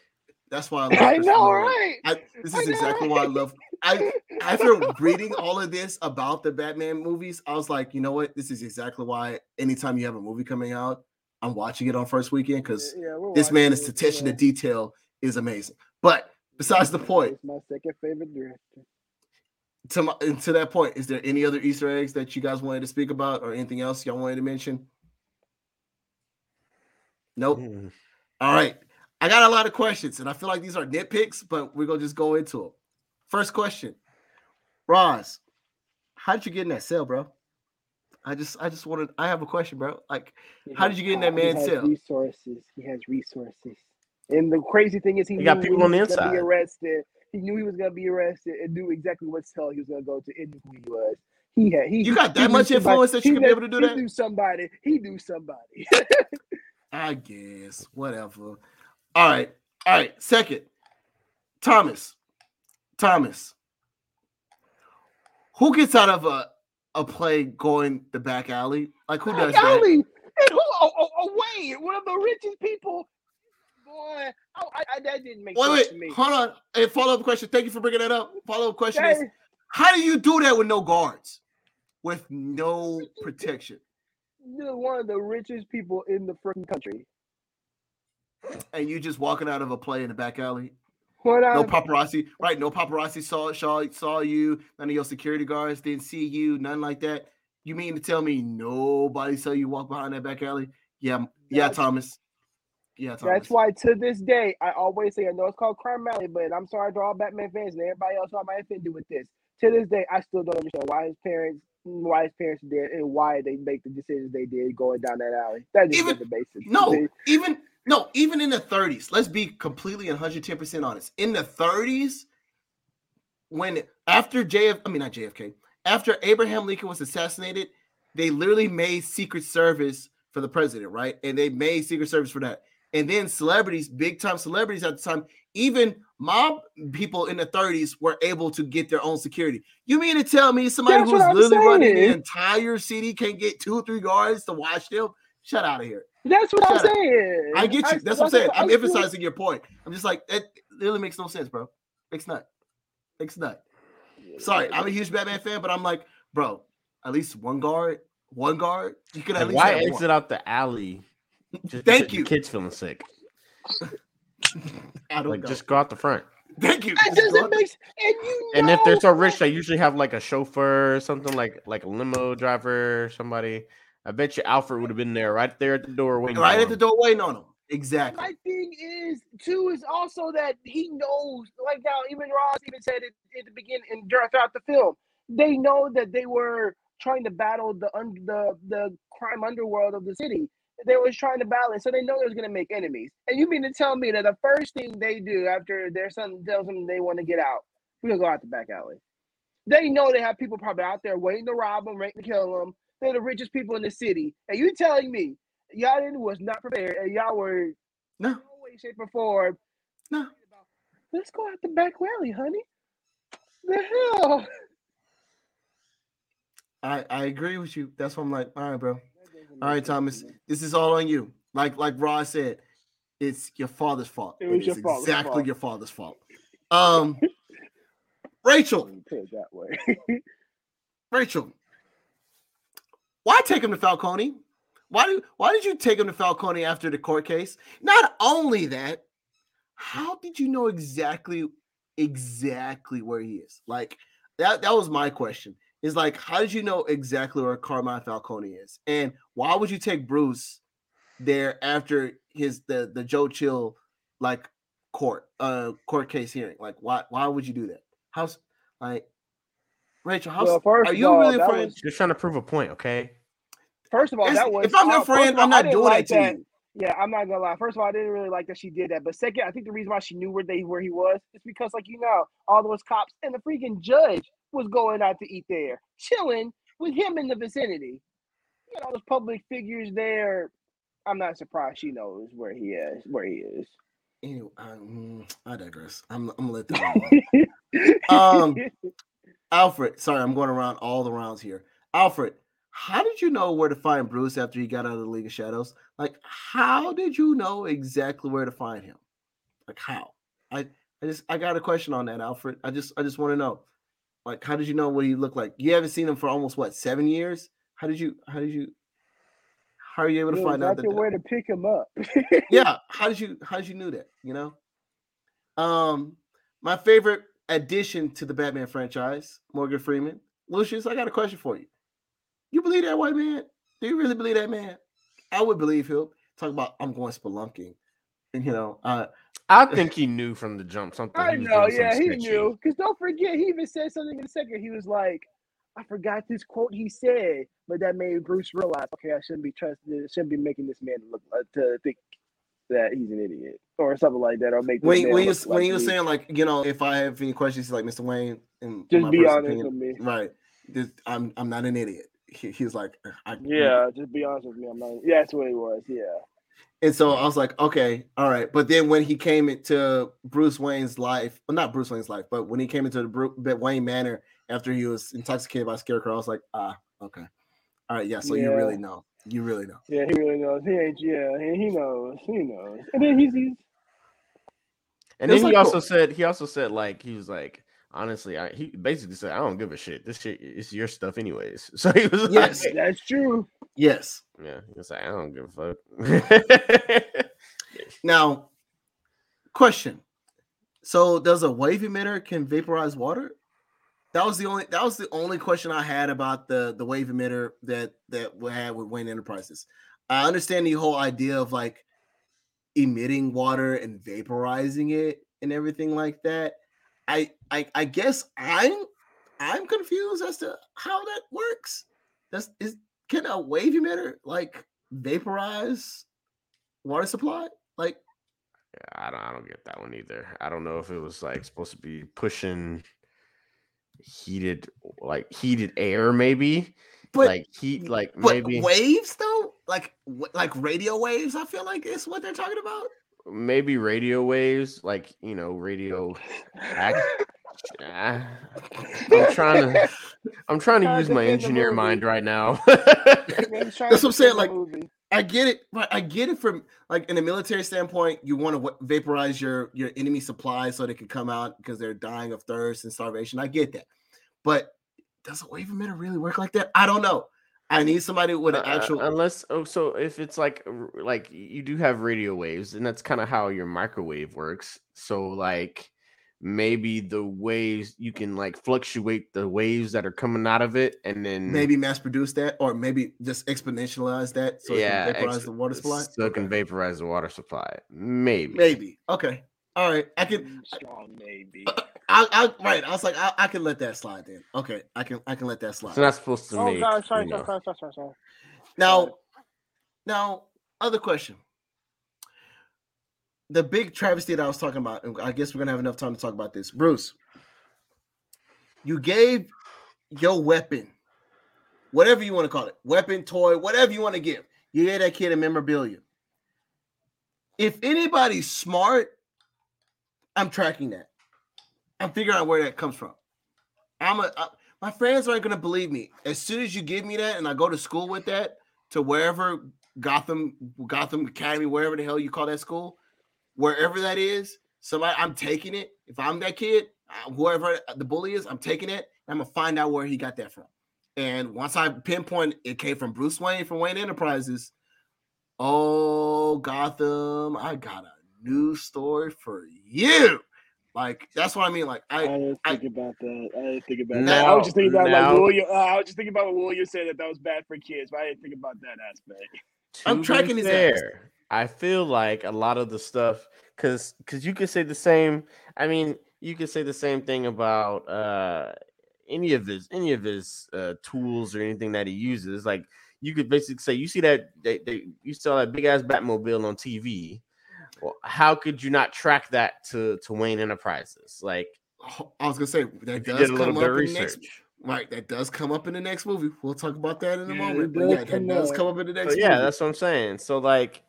That's why I, love I know, Nolan. right? I, this is know, exactly why I love. I after reading all of this about the Batman movies, I was like, you know what? This is exactly why. Anytime you have a movie coming out, I'm watching it on first weekend because Yeah, we're this man is attention to detail is amazing. But besides the point, It's my second favorite director. to my, to that point, is there any other Easter eggs that you guys wanted to speak about, or anything else y'all wanted to mention? Nope. Mm. All right. I got a lot of questions, and I feel like these are nitpicks, but we're gonna just go into them. First question, Ra's, how did you get in that cell, bro? I just, I just wanted, I have a question, bro. Like, He How did you get in that man's cell? Resources. He has resources. And the crazy thing is, he, He got people when on the he gonna Be inside. arrested. He knew he was gonna be arrested and knew exactly what cell he was gonna go to. And knew who he was. He had. He. You got that much somebody- influence that you he could be able to do he that? knew somebody. He knew somebody. I guess, whatever. All right, all right. Second, Thomas, Thomas, who gets out of a a play going the back alley? Like who does that? Golly. And who? Oh, oh, oh. One of the richest people. Boy, oh, I, I, that didn't make Wait, sense wait, to me. hold on. A follow up question. Thank you for bringing that up. Follow up question is: How do you do that with no guards, with no protection, You're one of the richest people in the freaking country. and you just walking out of a play in the back alley? What No paparazzi, right? No paparazzi saw saw saw you. None of your security guards didn't see you. None like that. You mean to tell me nobody saw you walk behind that back alley? Yeah, yeah, Thomas. Yeah, Thomas. That's why to this day I always say I know it's called Crime Alley, but I'm sorry to all Batman fans and everybody else who I might offend with this. To this day, I still don't understand why his parents why his parents did and why they make the decisions they did going down that alley. That just Even- doesn't make sense. to No, even no, even in the 30s. Let's be completely 110% honest. In the 30s, when after JF, I mean not JFK, after Abraham Lincoln was assassinated, they literally made Secret Service for the president, right? And they made Secret Service for that. And then celebrities, big time celebrities at the time, even mob people in the 30s were able to get their own security. You mean to tell me somebody That's who's what I'm literally running the entire city can't get two or three guards to watch them? Shut out of here. That's what I'm Shut up. saying. I get you. That's what I'm like I saying. I'm I emphasizing your point. I'm just like that literally makes no sense, bro. Makes not. Makes not. Sorry, I'm a huge Batman fan, but I'm like, bro, at least one guard, one guard. You could at Like, least why exit one. out the alley? Just Thank you. Kid's feeling sick. I don't Like know. just go out the front. Thank you. That doesn't make sense. And you And if they're so rich, they usually have like a chauffeur or something like like a limo driver, somebody. I bet you Alfred would have been there right there at the door waiting. right for at the door waiting on him. Exactly. My thing is too is also that he knows, like now even Ra's even said it at the beginning and throughout the film, they know that they were trying to battle the un- the the crime underworld of the city. They was trying to balance, so they know they was gonna make enemies. And you mean to tell me that the first thing they do after their son tells them they want to get out, we're gonna go out the back alley. They know they have people probably out there waiting to rob them, waiting to kill them. They're the richest people in the city, and you telling me y'all didn't was not prepared, and y'all were No, no way, shape, or form. no. Let's go out the back alley, honey. The hell? I, I agree with you. That's what I'm like. All right, bro. All right, Thomas. This is all on you. Like like Ra's said, it's your father's fault. It was is your father's exactly fault. your father's fault. Um, Rachel, Put it that way. Rachel, why take him to Falcone? Why do why did you take him to Falcone after the court case? Not only that, how did you know exactly exactly where he is? Like that that was my question. Is like how did you know exactly where Carmine Falcone is? And why would you take Bruce there after his the the Joe Chill like court uh court case hearing? Like why why would you do that? How's like Rachel, how's well, first are you all, really a friend? was Just trying to prove a point, okay? first of all It's- that was. if I'm your first of friend, all, I'm not doing like that to you. Yeah, I'm not gonna lie. First of all, I didn't really like that she did that. But second, I think the reason why she knew where they where he was is because, like you know, all those cops and the freaking judge was going out to eat there, chilling with him in the vicinity. You know, those public figures there. I'm not surprised she knows where he is. Where he is. Anyway, I, mm, I digress. I'm, I'm gonna let that. Um, Alfred, sorry, I'm going around all the rounds here. Alfred, how did you know where to find Bruce after he got out of the League of Shadows? Like, how did you know exactly where to find him? Like, how? I, I just, I got a question on that, Alfred. I just, I just want to know, like, how did you know what he looked like? You haven't seen him for almost what seven years? How did you, how did you, how are you able to find out that? exactly where to pick him up. yeah how did you how did you knew that you know um my favorite addition to the batman franchise morgan freeman lucius i got a question for you you believe that white man do you really believe that man i would believe him talk about i'm going spelunking you know uh I think he knew from the jump something. I know, yeah, he sketchy. knew. Because don't forget, he even said something in a second. He was like, I forgot this quote he said, but that made Bruce realize, okay, I shouldn't be trusting, shouldn't be making this man look uh, to think that he's an idiot or something like that, or make this when, man when you look when like you were he- saying like you know if i have any questions like mr wayne and just be honest opinion, with me. right this, i'm i'm not an idiot he, he was like I, Yeah, just be honest with me. I'm not. Yeah, that's what he was. Yeah. And so I was like, okay, all right. But then when he came into Bruce Wayne's life, well, not Bruce Wayne's life, but when he came into the Bru- Wayne Manor after he was intoxicated by Scarecrow, I was like, ah, okay, All right, yeah. So you really know. You really know. Yeah, he really knows. He ain't. Yeah, he, he knows. He knows. And then he's, he's And then he like also a- said he also said like he was like honestly I, he basically said I don't give a shit. This shit is your stuff anyways. So he was Yes. like, that's true. Yes. yeah, like I don't give a fuck. Now, question. So does a wave emitter can vaporize water? That was the only that was the only question I had about the the wave emitter that that we had with Wayne Enterprises. I understand the whole idea of like emitting water and vaporizing it and everything like that. I I I guess I'm I'm confused as to how that works. That's is can a wave emitter like vaporize water supply? Like Yeah, I don't I don't get that one either. I don't know if it was like supposed to be pushing heated like heated air maybe but like heat like But maybe waves though, like w- like radio waves, I feel like is what they're talking about. maybe radio waves like you know radio act, I'm trying to I'm trying to use my engineer mind right now. That's That's what I'm saying, like- I get it, but I get it from like in a military standpoint. You want to w- vaporize your your enemy supplies so they can come out because they're dying of thirst and starvation. I get that, but does a wave emitter really work like that? I don't know. I need somebody with an Uh, actual. unless oh so if it's like like you do have radio waves and that's kind of how your microwave works so like maybe the waves you can like fluctuate the waves that are coming out of it and then Maybe mass produce that, or maybe just exponentialize that so yeah it can vaporize ex- the water supply. so it can vaporize the water supply maybe Maybe. Okay. All right. I can. strong maybe. I, I right. I was like, I, I can let that slide then. Okay, I can I can let that slide. it's not supposed to Oh make God! Sorry, you sorry, sorry, sorry, sorry, sorry. Now, now, other question. The big travesty that I was talking about, I guess we're gonna have enough time to talk about this. Bruce, you gave your weapon, whatever you want to call it, weapon, toy, whatever you want to give. You gave that kid a memorabilia. If anybody's smart, I'm tracking that. I'm figuring out where that comes from. I'm a I, my friends aren't gonna believe me. As soon as you give me that and I go to school with that to wherever Gotham, Gotham Academy, wherever the hell you call that school, wherever that is, somebody I'm taking it. If I'm that kid, uh, whoever the bully is, I'm taking it. I'm gonna find out where he got that from. And once I pinpoint it came from Bruce Wayne from Wayne Enterprises. Oh, Gotham, I got a new story for you. Like that's what I mean. Like I I didn't I- think about that. I didn't think about that. I was just thinking about now- like William. Uh, I was just thinking about what William said that that was bad for kids, but I didn't think about that aspect. I'm tracking his ass. Fair, I feel like a lot of the stuff because because you could say the same. I mean, you could say the same thing about uh any of his any of his uh tools or anything that he uses. Like you could basically say, you see that they, they you saw that big ass Batmobile on TV. Well, how could you not track that to to Wayne Enterprises? Like I was gonna say that does did a little come bit up of in the next right. That does come up in the next movie. We'll talk about that in a Yeah, moment. But yeah, that does come up in the next So yeah, movie. that's what I'm saying. So like,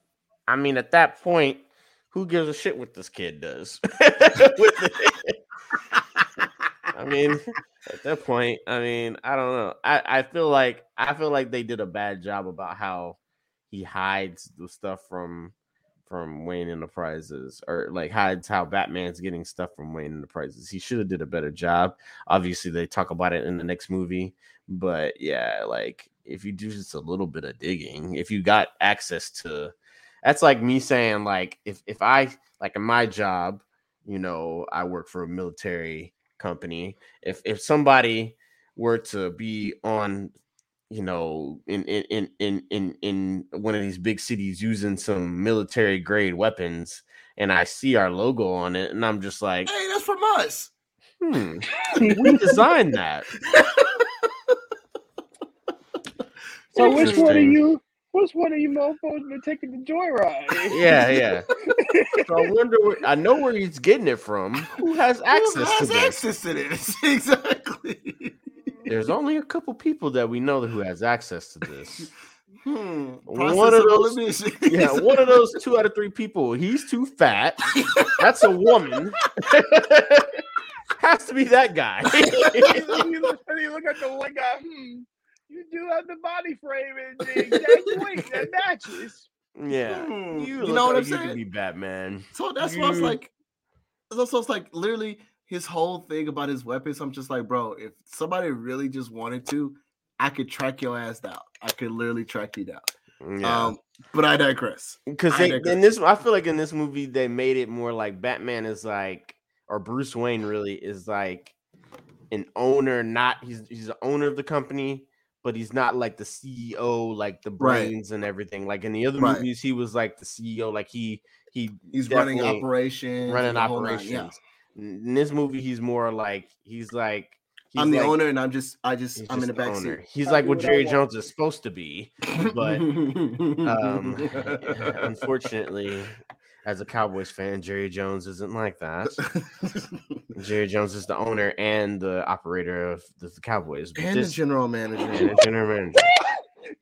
I mean, at that point, who gives a shit what this kid does? I mean, at that point, I mean, I don't know. I, I feel like I feel like they did a bad job about how he hides the stuff from from Wayne Enterprises, or like hides how Batman's getting stuff from Wayne Enterprises. He should have did a better job. Obviously, they talk about it in the next movie, but yeah, like if you do just a little bit of digging, if you got access to, that's like me saying like if if I like in my job, you know, I work for a military company. If if somebody were to be on you know in in in in in, in one of these big cities using some military grade weapons and I see our logo on it and I'm just like, Hey, that's from us. hmm, we designed that. So which one are you? Which one of you mofos been taking the joyride? Yeah, yeah. So I wonder where I know where he's getting it from. Who has Who access has to this? access to this? exactly. There's only a couple people that we know who has access to this. Hmm. One of those- elimination. Yeah, one of those two out of three people. He's too fat. That's a woman. Has to be that guy. you, look, you look at the one guy. Hmm, you do have the body frame and the exact weight that matches. Yeah, Hmm, you, you know what like I'm you could saying? Be Batman. So that's why I was like, So it's like literally his whole thing about his weapons. I'm just like, bro, if somebody really just wanted to, I could track your ass down. I could literally track you down. Yeah. Um, but I digress. because I in this i feel like in this movie they made it more like batman is like or bruce wayne really is like an owner not he's he's the owner of the company but he's not like the ceo like the Right. brains and everything like in the other Right. movies he was like the ceo like he he He's running operations, running operations yeah. in this movie he's more like he's like he's I'm the like- owner, and I'm just, I just, I'm in just the the back owner. seat. he's I like what jerry jones is supposed to be but um unfortunately as a cowboys fan jerry jones isn't like that jerry jones is the owner and the operator of the, the cowboys but and the this- general and manager. the general manager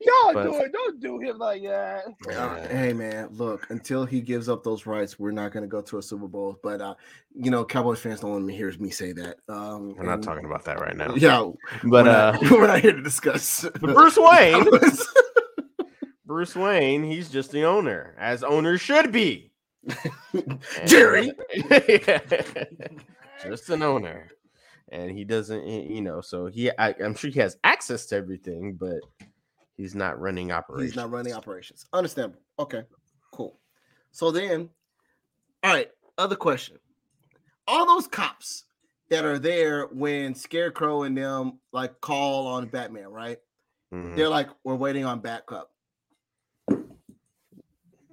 Y'all But- do it. Don't do him like that. Uh, hey man, look, until he gives up those rights, we're not going to go to a Super Bowl. But uh, you know, Cowboys fans don't want to hear me say that. Um, we're not talking about that right now Yeah, but we're uh not, we're not here to discuss. but bruce wayne bruce wayne he's just the owner as owners should be Jerry. just an owner and he doesn't you know so he I, i'm sure he has access to everything but he's not running operations He's not running operations. Understandable. Okay, cool. So then, all right. Other question: All those cops that are there when Scarecrow and them like call on Batman, right? Mhm. They're like, "We're waiting on backup."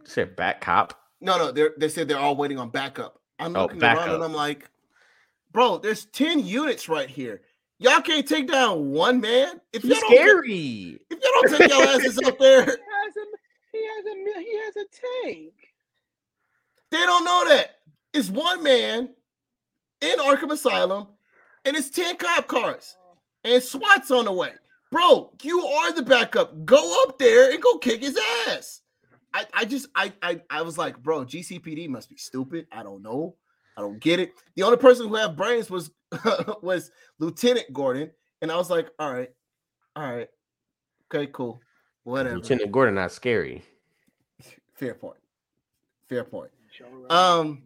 say bat cop No, no, they they said they're all waiting on backup. I'm Oh, looking around and I'm like, bro, there's 10 units right here. Y'all can't take down one man. If he's y'all get- scary if you don't take your asses up there, He has a he has a he has a tank. they don't know that. It's one man in Arkham Asylum, and it's 10 cop cars, and SWAT's on the way. Bro, you are the backup. Go up there and go kick his ass. I, I just I, I I was like, bro, GCPD must be stupid. I don't know. I don't get it. The only person who had brains was was Lieutenant Gordon, and I was like, all right, all right, okay, cool, whatever. lieutenant gordon not scary Fair point. Fair point. Um,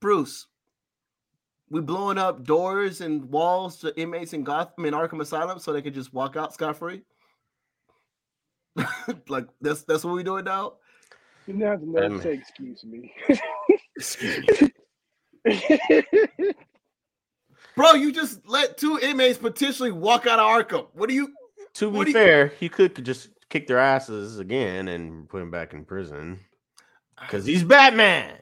Bruce, we blowing up doors and walls to inmates in Gotham in Arkham Asylum so they could just walk out scot free. like that's that's what we doing now. You didn't have to never Um, say excuse me. excuse me Bro, you just let two inmates potentially walk out of Arkham. What do you to be do you- fair he could just kick their asses again and put him back in prison because he's batman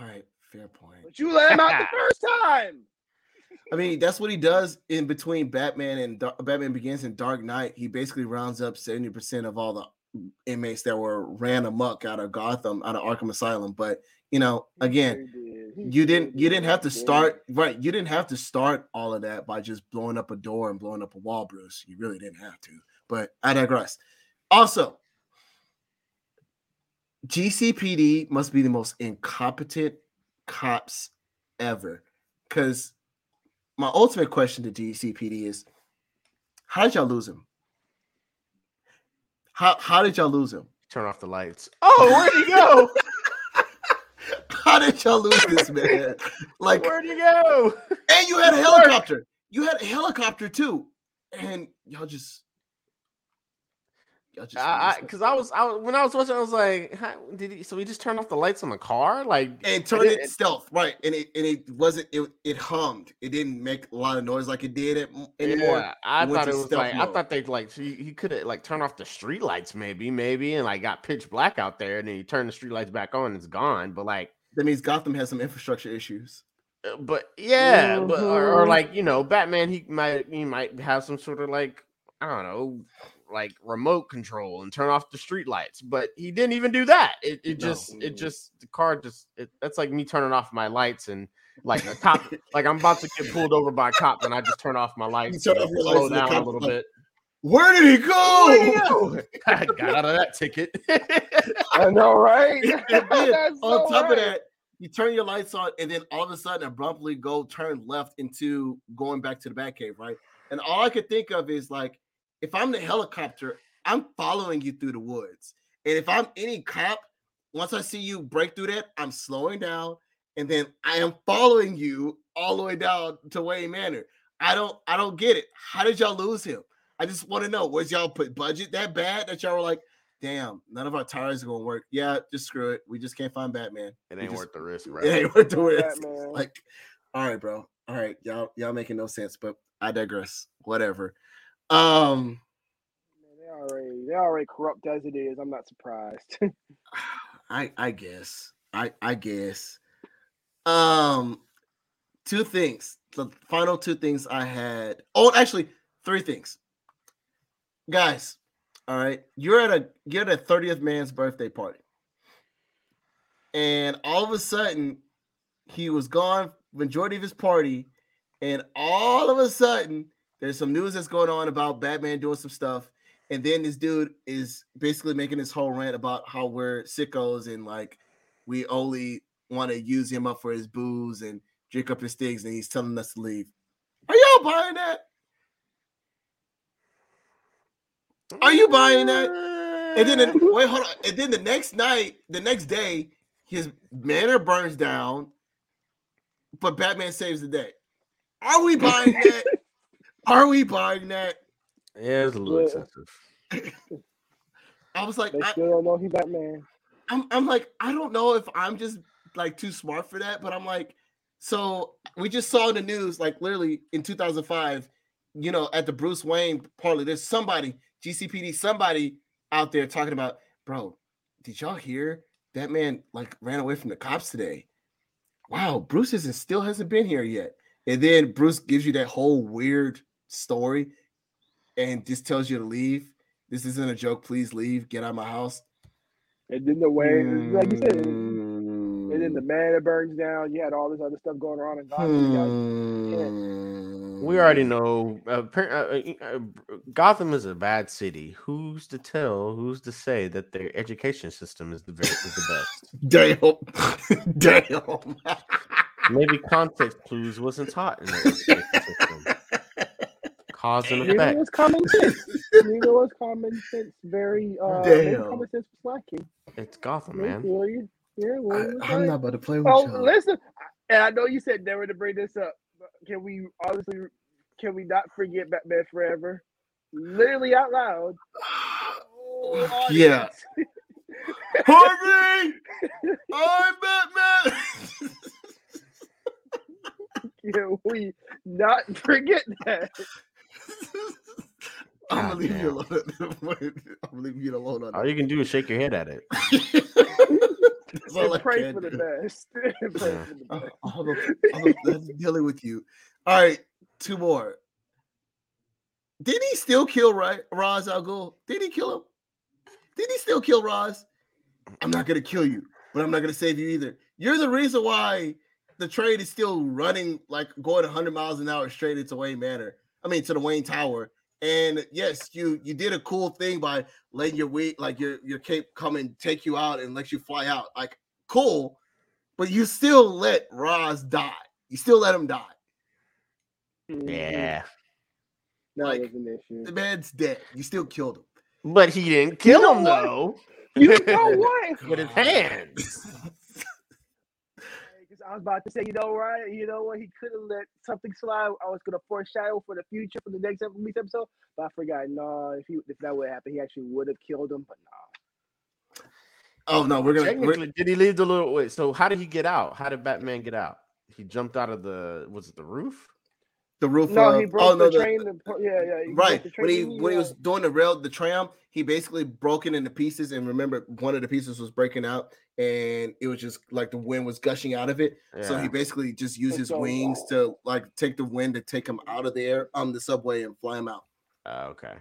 all right, fair point. but you let him out the first time. I mean, that's what he does in between Batman and Batman Begins and Dark Knight. He basically rounds up 70% of all the inmates that were ran amok out of Gotham, out of Arkham Asylum. But you know, again, He did. He you didn't you did. didn't have to start right you didn't have to start all of that by just blowing up a door and blowing up a wall bruce you really didn't have to but i digress also gcpd must be the most incompetent cops ever because my ultimate question to gcpd is how did y'all lose him? How, how did y'all lose him? Turn off the lights. Oh where'd he go? How did y'all lose this man? Like where'd he go? And you had a helicopter. You had a helicopter too. And y'all just y'all just I, because I, was, I was when I was watching, I was like, how, did he? So he just turned off the lights on the car, like and turned it- it stealth, right? And it and it wasn't it it hummed. It didn't make a lot of noise like it did at, anymore. Yeah, I It thought it to was stealth like I thought they like he, he could have like turned off the street lights maybe maybe and like got pitch black out there and then you turn the street lights back on and it's gone. But like, That means Gotham has some infrastructure issues. uh, but yeah, but or, or Mhm. like you know, Batman he might he might have some sort of like I don't know like remote control and turn off the street lights, but he didn't even do that. It it No. just it just the car just it, that's like me turning off my lights and like a cop like I'm about to get pulled over by a cop and I just turn off my lights, turn and off slow down a little like, bit. Where did he go? I got out of that ticket. I know, right? And then That's on so top of that, you turn your lights on, and then all of a sudden abruptly go turn left into going back to the Batcave, right? And all I could think of is like, if I'm the helicopter, I'm following you through the woods. And if I'm any cop, once I see you break through that, I'm slowing down, and then I am following you all the way down to Wayne Manor. I don't, I don't get it. How did y'all lose him? I just want to know, was y'all put budget that bad that y'all were like, damn, none of our tires are gonna work. Yeah, just screw it. We just can't find Batman. It ain't just- worth the risk, right? It ain't worth the risk. Batman. Like, all right, bro. All right, y'all, y'all making no sense, but I digress. Whatever. Um, they already they already corrupt as it is. I'm not surprised. I I guess. I I guess. Um two things. The final two things I had. Oh, actually, three things. Guys, all right. You're at a you're at a 30th man's birthday party. And all of a sudden, he was gone majority of his party, and all of a sudden, there's some news that's going on about Batman doing some stuff. And then this dude is basically making this whole rant about how we're sickos and like we only want to use him up for his booze and drink up his things, and he's telling us to leave. Are y'all buying that? Are you buying that? And then the, mm-hmm. wait, hold on. And then the next night, the next day, his manor burns down, but Batman saves the day. Are we buying that? Are we buying that? Yeah, it's a little Yeah. excessive. I was like, they I, still don't know he Batman. I'm, I'm like, I don't know if I'm just like too smart for that, but I'm like, so we just saw in the news, like literally in 2005, you know, at the Bruce Wayne parlor, there's somebody, GCPD, somebody out there talking about, bro, did y'all hear that man like ran away from the cops today? Wow, Bruce isn't still hasn't been here yet. And then Bruce gives you that whole weird story and just tells you to leave. This isn't a joke. Please leave. Get out of my house. And then the way, like you said, and then the man that burns down. You had all this other stuff going on in Gotham. You hmm. We already know. Uh, uh, uh, uh, Gotham is a bad city. Who's to tell? Who's to say that their education system is the very, is the best? Damn. Damn. Maybe context clues wasn't taught in the education system. Cause and Neither effect. was common sense. Neither was common sense. Very uh, Damn. common sense was lacking. It's Gotham, Yeah, man. William. Yeah, I, William was am right. not about to play with Oh, y'all. listen, and I know you said never to bring this up. But can we honestly? Can we not forget Batman Forever? Literally out loud. Oh, Yeah. Harvey! I'm Batman! Can we not forget that? I'm gonna God leave you damn. alone. I'm gonna leave you alone on All you can do is shake your head at it. That's all I And pray for the best. pray Yeah. for the Oh, best. hold on, hold on, I'm dealing with you. All right, two more. Did he still kill right Ra's al Ghul? Did he kill him? Did he still kill Ra's? I'm not gonna kill you, but I'm not gonna save you either. You're the reason why the train is still running like going 100 miles an hour straight into Wayne Manor. I mean, to the Wayne Tower. And yes, you you did a cool thing by letting your weight, like your your cape, come and take you out and let you fly out. Like cool, but you still let Ra's die. You still let him die. Yeah. Like, was an issue. The man's dead. You still killed him. But he didn't kill know him what? though. You know what? With his hands. Because I was about to say, you know, right? You know what? He could have let something slide. I was gonna foreshadow for the future for the next episode, but I forgot. No, if he if that would happen, he actually would have killed him. But no, Oh no, we're gonna. We're, Technically, did he leave the little wait? So how did he get out? How did Batman get out? He jumped out of the was it the roof? The roof. no, of- he broke oh, no, the train. The, yeah, yeah, right the when he train, when he uh, was doing the rail the tram he basically broke it into pieces and remember one of the pieces was breaking out and it was just like the wind was gushing out of it so he basically just used And his so- wings to like take the wind to take him out of the air on the subway and fly him out Uh, okay.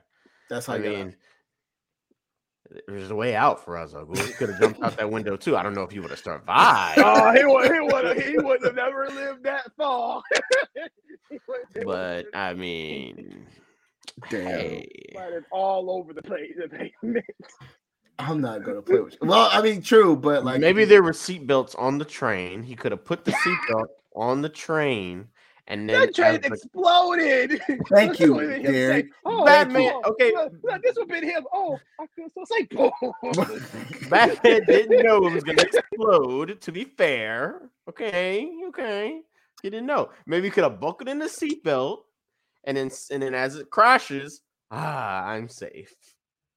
that's how I I got mean, there's a way out for us. He could have jumped out that window too. I don't know if he would have survived. Oh, he would he would have he would have never lived that far. He would- he but I mean, Damn. hey, been all over the place. I'm not gonna play with you. Well, I mean, true, but like maybe there were seatbelts on the train. He could have put the seatbelt on the train, and then That train as exploded. Thank you, That's what it is. Derrick. Oh, Batman- oh, okay. look, look, this would have been him. Oh, I feel so safe. Boom. Batman didn't know it was going to explode. To be fair, okay, okay, he didn't know. Maybe he could have buckled in the seatbelt, and then and then as it crashes, ah, I'm safe.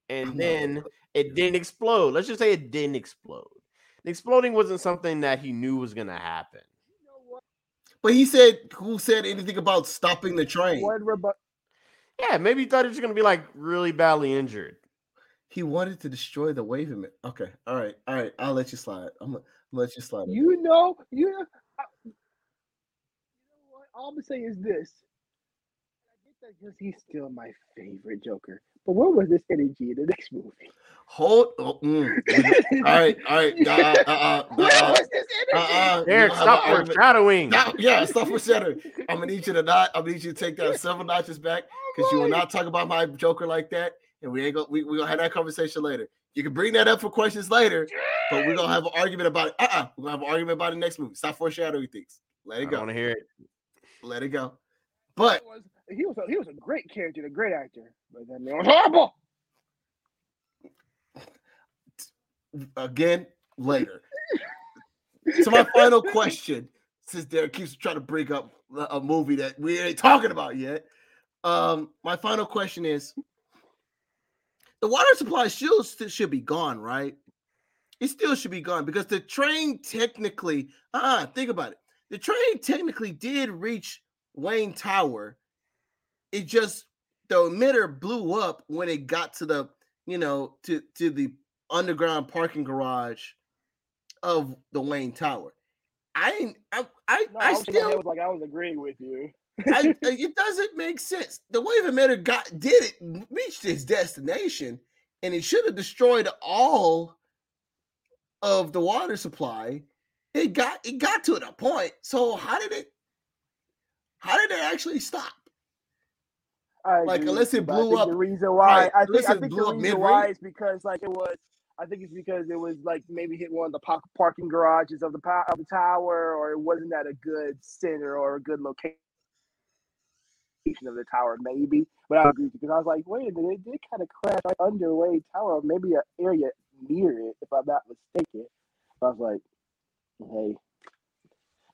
And then it didn't explode. Let's just say it didn't explode. The exploding wasn't something that he knew was going to happen. But he said, who said anything about stopping the train? Rebu- Yeah, maybe he thought he was going to be like really badly injured. He wanted to destroy the wave emit. Okay, all right, all right. I'll let you slide. I'm gonna let you slide. You know, you know, I, you know what? All I'm gonna say is this. I get that because he's still my favorite Joker. But where was this energy in the next movie? Hold. Oh, mm. all right, all right. Uh, uh, uh, Where uh, was this uh, energy? uh, Derrick, you have stop an argument- foreshadowing. Now- yeah, stop foreshadowing. I'm gonna need you to not. I'm gonna need you to take that several notches back because you will not talk about my Joker like that, and we ain't gonna. We we gonna have that conversation later. You can bring that up for questions later, but we're gonna have an argument about it. Uh, uh-uh, we're gonna have an argument about the next movie. Stop foreshadowing things. Let it don't go. want to hear it. Let it go. But He was, he was a, he was a great character, a great actor, but that man was horrible. Again later. so my final question, since Derrick keeps trying to bring up a movie that we ain't talking about yet, um, my final question is: the water supply still should be gone, right? It still should be gone because the train technically, uh, think about it. The train technically did reach Wayne Tower. It just the emitter blew up when it got to the, you know, to to the underground parking garage of the Wayne Tower. I ain't- I I, No, I was still was like I was agreeing with you. I, I- uh, it doesn't make sense. The wave emitter got did it, reached its destination, and it should have destroyed all of the water supply. It got it got to a point. So how did it? How did it actually stop? I Like, agree unless it I blew up- The reason why right, I think I think blew the up reason why is because like it was. I think it's because it was like maybe hit one of the parking garages of the po- of the tower, or it wasn't at a good center or a good location of the tower, maybe. But I agree because I was like, wait a minute, it did kind of crash right under Wayne Tower, maybe an area near it, if I'm not mistaken. I was like, hey,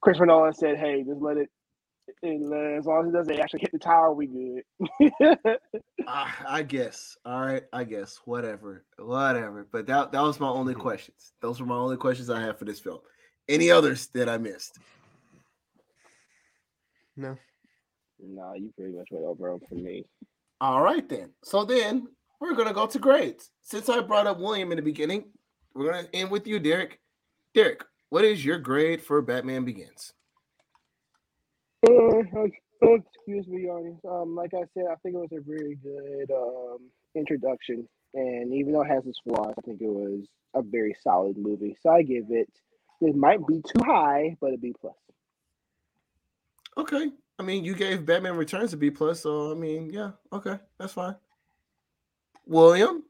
Christopher Nolan said, hey, just let it. And, uh, As long as it doesn't actually hit the tower, we good. I, I guess. All right. I guess. Whatever. Whatever. But that that was my only Mhm. questions. Those were my only questions I had for this film. Any others that I missed? No. no, you pretty much went over them for me. All right then. So then we're gonna go to grades. Since I brought up William in the beginning, we're gonna end with you, Derrick. Derrick, what is your grade for Batman Begins? Uh, excuse me, audience. Um, like I said, I think it was a very good um introduction, and even though it has its flaws, I think it was a very solid movie. So I give it. It might be too high, but a B plus. Okay. I mean, you gave Batman Returns a B plus, so I mean, yeah, okay, that's fine. William,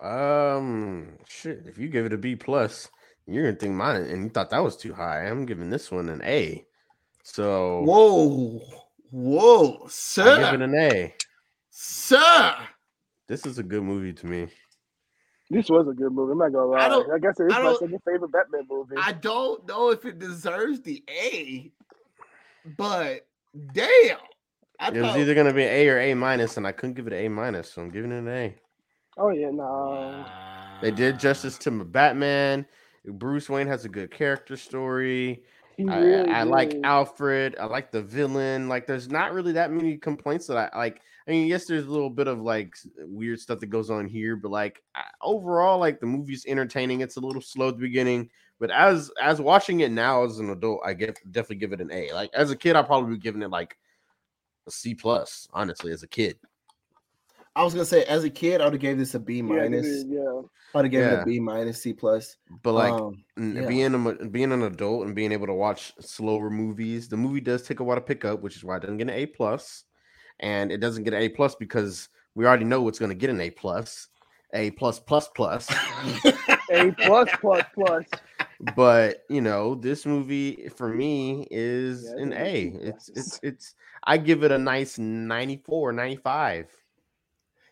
Um, shit. If you give it a B plus, you're gonna think mine, and you thought that was too high. I'm giving this one an A. So whoa, whoa, sir, I give it an A. sir. This is a good movie to me. This was a good movie. I'm not gonna lie. I I, don't- I guess it is I my second favorite Batman movie. I don't know if it deserves the A, but damn, I It was either gonna be A or A minus, and I couldn't give it an A minus, so I'm giving it an A. oh yeah, no. They did justice to my Batman. Bruce Wayne has a good character story. He I, I like. Alfred. I like the villain. Like, there's not really that many complaints that I like. I mean, yes, there's a little bit of like weird stuff that goes on here, but like I- overall, like the movie's entertaining. It's a little slow at the beginning, but as as watching it now as an adult, I get definitely give it an A. Like as a kid, I probably be giving it like a C plus. Honestly, as a kid, I was gonna say as a kid, I would have gave this a B minus. dude, yeah. I'd have given it a B minus, C plus. but like um, yeah. being a, being an adult and being able to watch slower movies, the movie does take a while to pick up, which is why it doesn't get an A plus. plus, and it doesn't get an A plus because we already know it's going to get an A plus, A plus plus plus. A plus plus plus. but you know, this movie for me is Yeah, an it's A. a B It's it's it's I give it a nice 94, 95.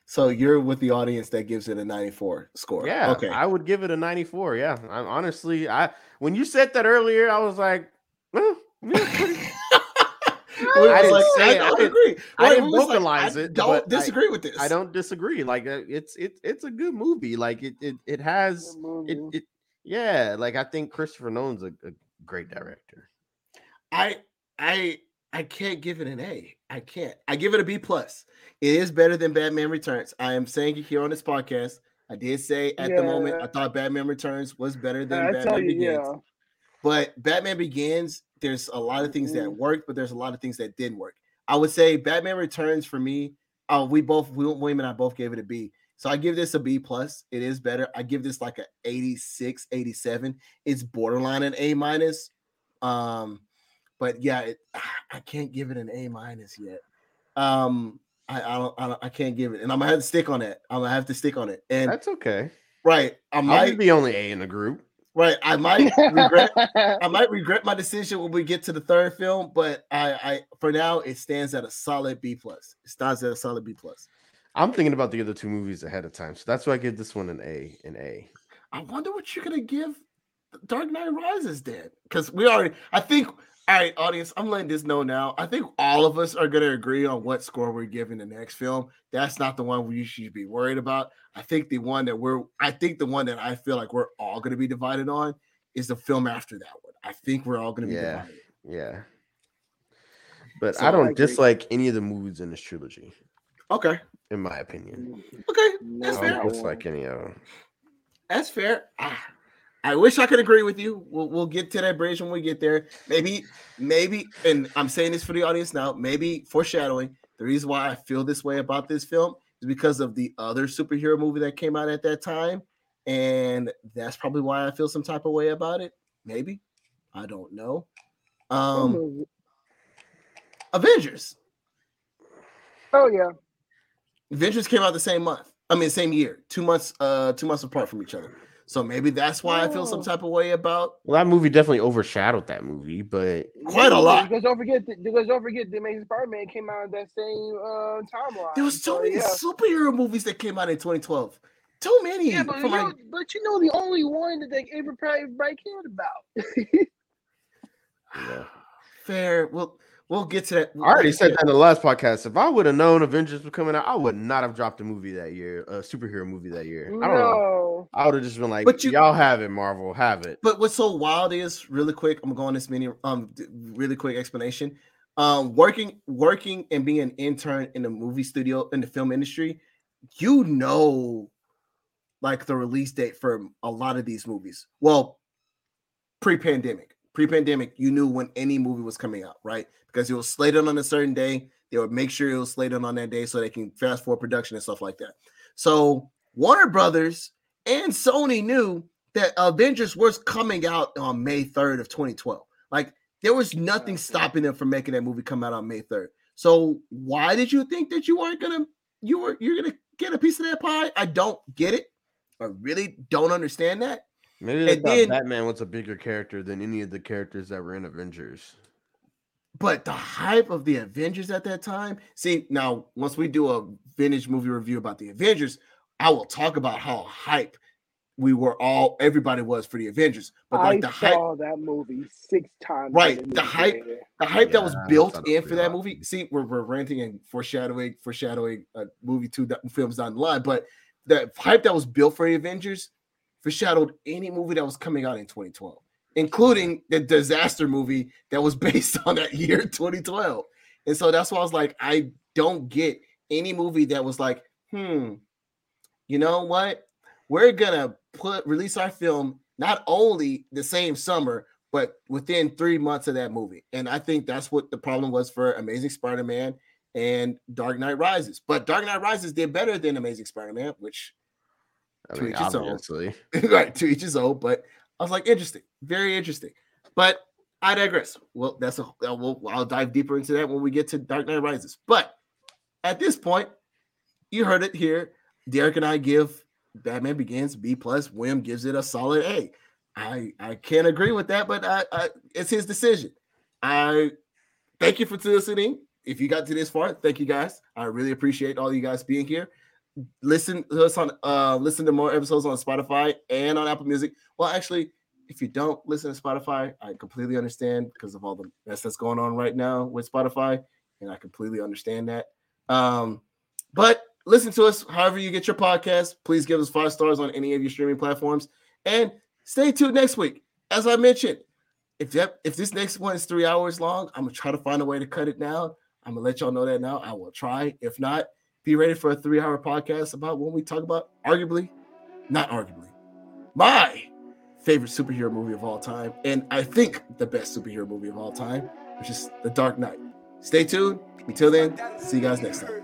So you're with the audience that gives it a 94 score. Yeah, Okay. I would give it a 94. Yeah. I honestly I when you said that earlier, I was like, well, yeah, pretty- I didn't say I it. I don't didn't- agree. I didn't we was vocalize I it, Don't but I- disagree with this. I don't disagree. Like uh, it's it's it's a good movie. Like it it, it has it, it yeah, like I think Christopher Nolan's a, a great director. I I I can't give it an A. I can't. I give it a B plus. It is better than Batman Returns. I am saying it here on this podcast. I did say at the moment I thought Batman Returns was better than I Batman you, Begins. yeah. But Batman Begins, there's a lot of things that Mhm. worked, but there's a lot of things that didn't work. I would say Batman Returns for me. Oh, we both we, William and I both gave it a B. So I give this a B plus. It is better. I give this like a 86, 87. It's borderline an A minus. Um, but yeah, it, I can't give it an A minus yet. Um, I, I don't, I don't, I can't give it, and I'm gonna have to stick on that. I'm gonna have to stick on it. And That's okay. right, I I'm might, the only A in the group. right, I might regret I might regret my decision when we get to the third film, but I, I for now it stands at a solid B plus. It stands at a solid B plus. I'm thinking about the other two movies ahead of time, so that's why I give this one an A. An A. I wonder what you're gonna give Dark Knight Rises then, because we already. I think. All right, audience, I'm letting this know now. I think all of us are gonna agree on what score we're giving the next film. That's not the one we should be worried about. I think the one that we're. I think the one that I feel like we're all gonna be divided on is the film after that one. I think we're all gonna be Yeah. divided. Yeah. But So I I don't agree. dislike any of the movies in this trilogy, Okay. in my opinion. Okay. That's I fair. don't dislike any of them. That's fair. Ah, I wish I could agree with you. We'll, we'll get to that bridge when we get there. Maybe, maybe, and I'm saying this for the audience now. Maybe foreshadowing. The reason why I feel this way about this film is because of the other superhero movie that came out at that time, and that's probably why I feel some type of way about it. Maybe, I don't know. Um, Avengers. oh yeah. Avengers came out the same month. I mean, same year, two months, uh, two months apart from each other. So maybe that's why I feel some Oh. type of way about. Well, that movie definitely overshadowed that movie, but Quite a lot. Because don't forget, that, because don't forget, the Amazing Spider-Man came out in that same uh, timeline. There was so So, many yeah. superhero movies that came out in 2012. Too many. Yeah, but you, my- know, but you know the only one that they everybody, probably cared about. yeah. fair. We'll we'll get to that. I already said that in the last podcast. If I would have known Avengers was coming out, I would not have dropped a movie that year, a superhero movie that year. I don't know. no. I would have just been like, But you- y'all have it, Marvel, have it. But what's so wild is really quick. I'm going to this mini um really quick explanation. Um, working working and being an intern in the movie studio in the film industry, you know, like the release date for a lot of these movies. Well, pre-pandemic, pre-pandemic, you knew when any movie was coming out, right? Because it was slated on a certain day. They would make sure it was slated on that day so they can fast forward production and stuff like that. So Warner Brothers and Sony knew that Avengers was coming out on May 3rd of 2012. Like there was nothing stopping them from making that movie come out on May 3rd. So why did you think that you weren't gonna you were you're gonna get a piece of that pie? I don't get it. I really don't understand that. Maybe they And thought then- Batman was a bigger character than any of the characters that were in Avengers. But the hype of the Avengers at that time. See, now once we do a vintage movie review about the Avengers, I will talk about how hype we were all everybody was for the Avengers. But like I the hype, saw that movie six times. Right, the the hype- the hype that was built in for that real. movie. See, we're, we're ranting and foreshadowing, foreshadowing a movie two do- films down the line, but the hype that was built for the Avengers foreshadowed any movie that was coming out in 2012, including the disaster movie that was based on that year 2012. And so that's why I was like, I don't get any movie that was like, hmm, you know what? We're gonna put release our film not only the same summer, but within three months of that movie. And I think that's what the problem was for Amazing Spider-Man and Dark Knight Rises. But Dark Knight Rises did better than Amazing Spider-Man, which I To mean, each his own. obviously. right to each his own. But I was like, interesting, very interesting. But I digress. Well, that's a uh, we'll, I'll dive deeper into that when we get to Dark Knight Rises. But at this point, you heard it here. Derrick and I give Batman Begins B plus. Wim gives it a solid A. I I can't agree with that, but I, I it's his decision. I thank you for listening. If you got to this far, thank you guys. I really appreciate all you guys being here. Listen to us on uh listen to more episodes on Spotify and on Apple Music. Well, actually, if you don't listen to Spotify, I completely understand because of all the mess that's going on right now with Spotify, and I completely understand that. Um, but listen to us however you get your podcast. Please give us five stars on any of your streaming platforms, and stay tuned next week. As I mentioned, if that if this next one is three hours long, I'm gonna try to find a way to cut it down. I'm gonna let y'all know that now. I will try. If not, be ready for a three-hour podcast about when we talk about arguably, not arguably, my favorite superhero movie of all time, and I think the best superhero movie of all time, which is The Dark Knight. Stay tuned. Until then, see you guys next time.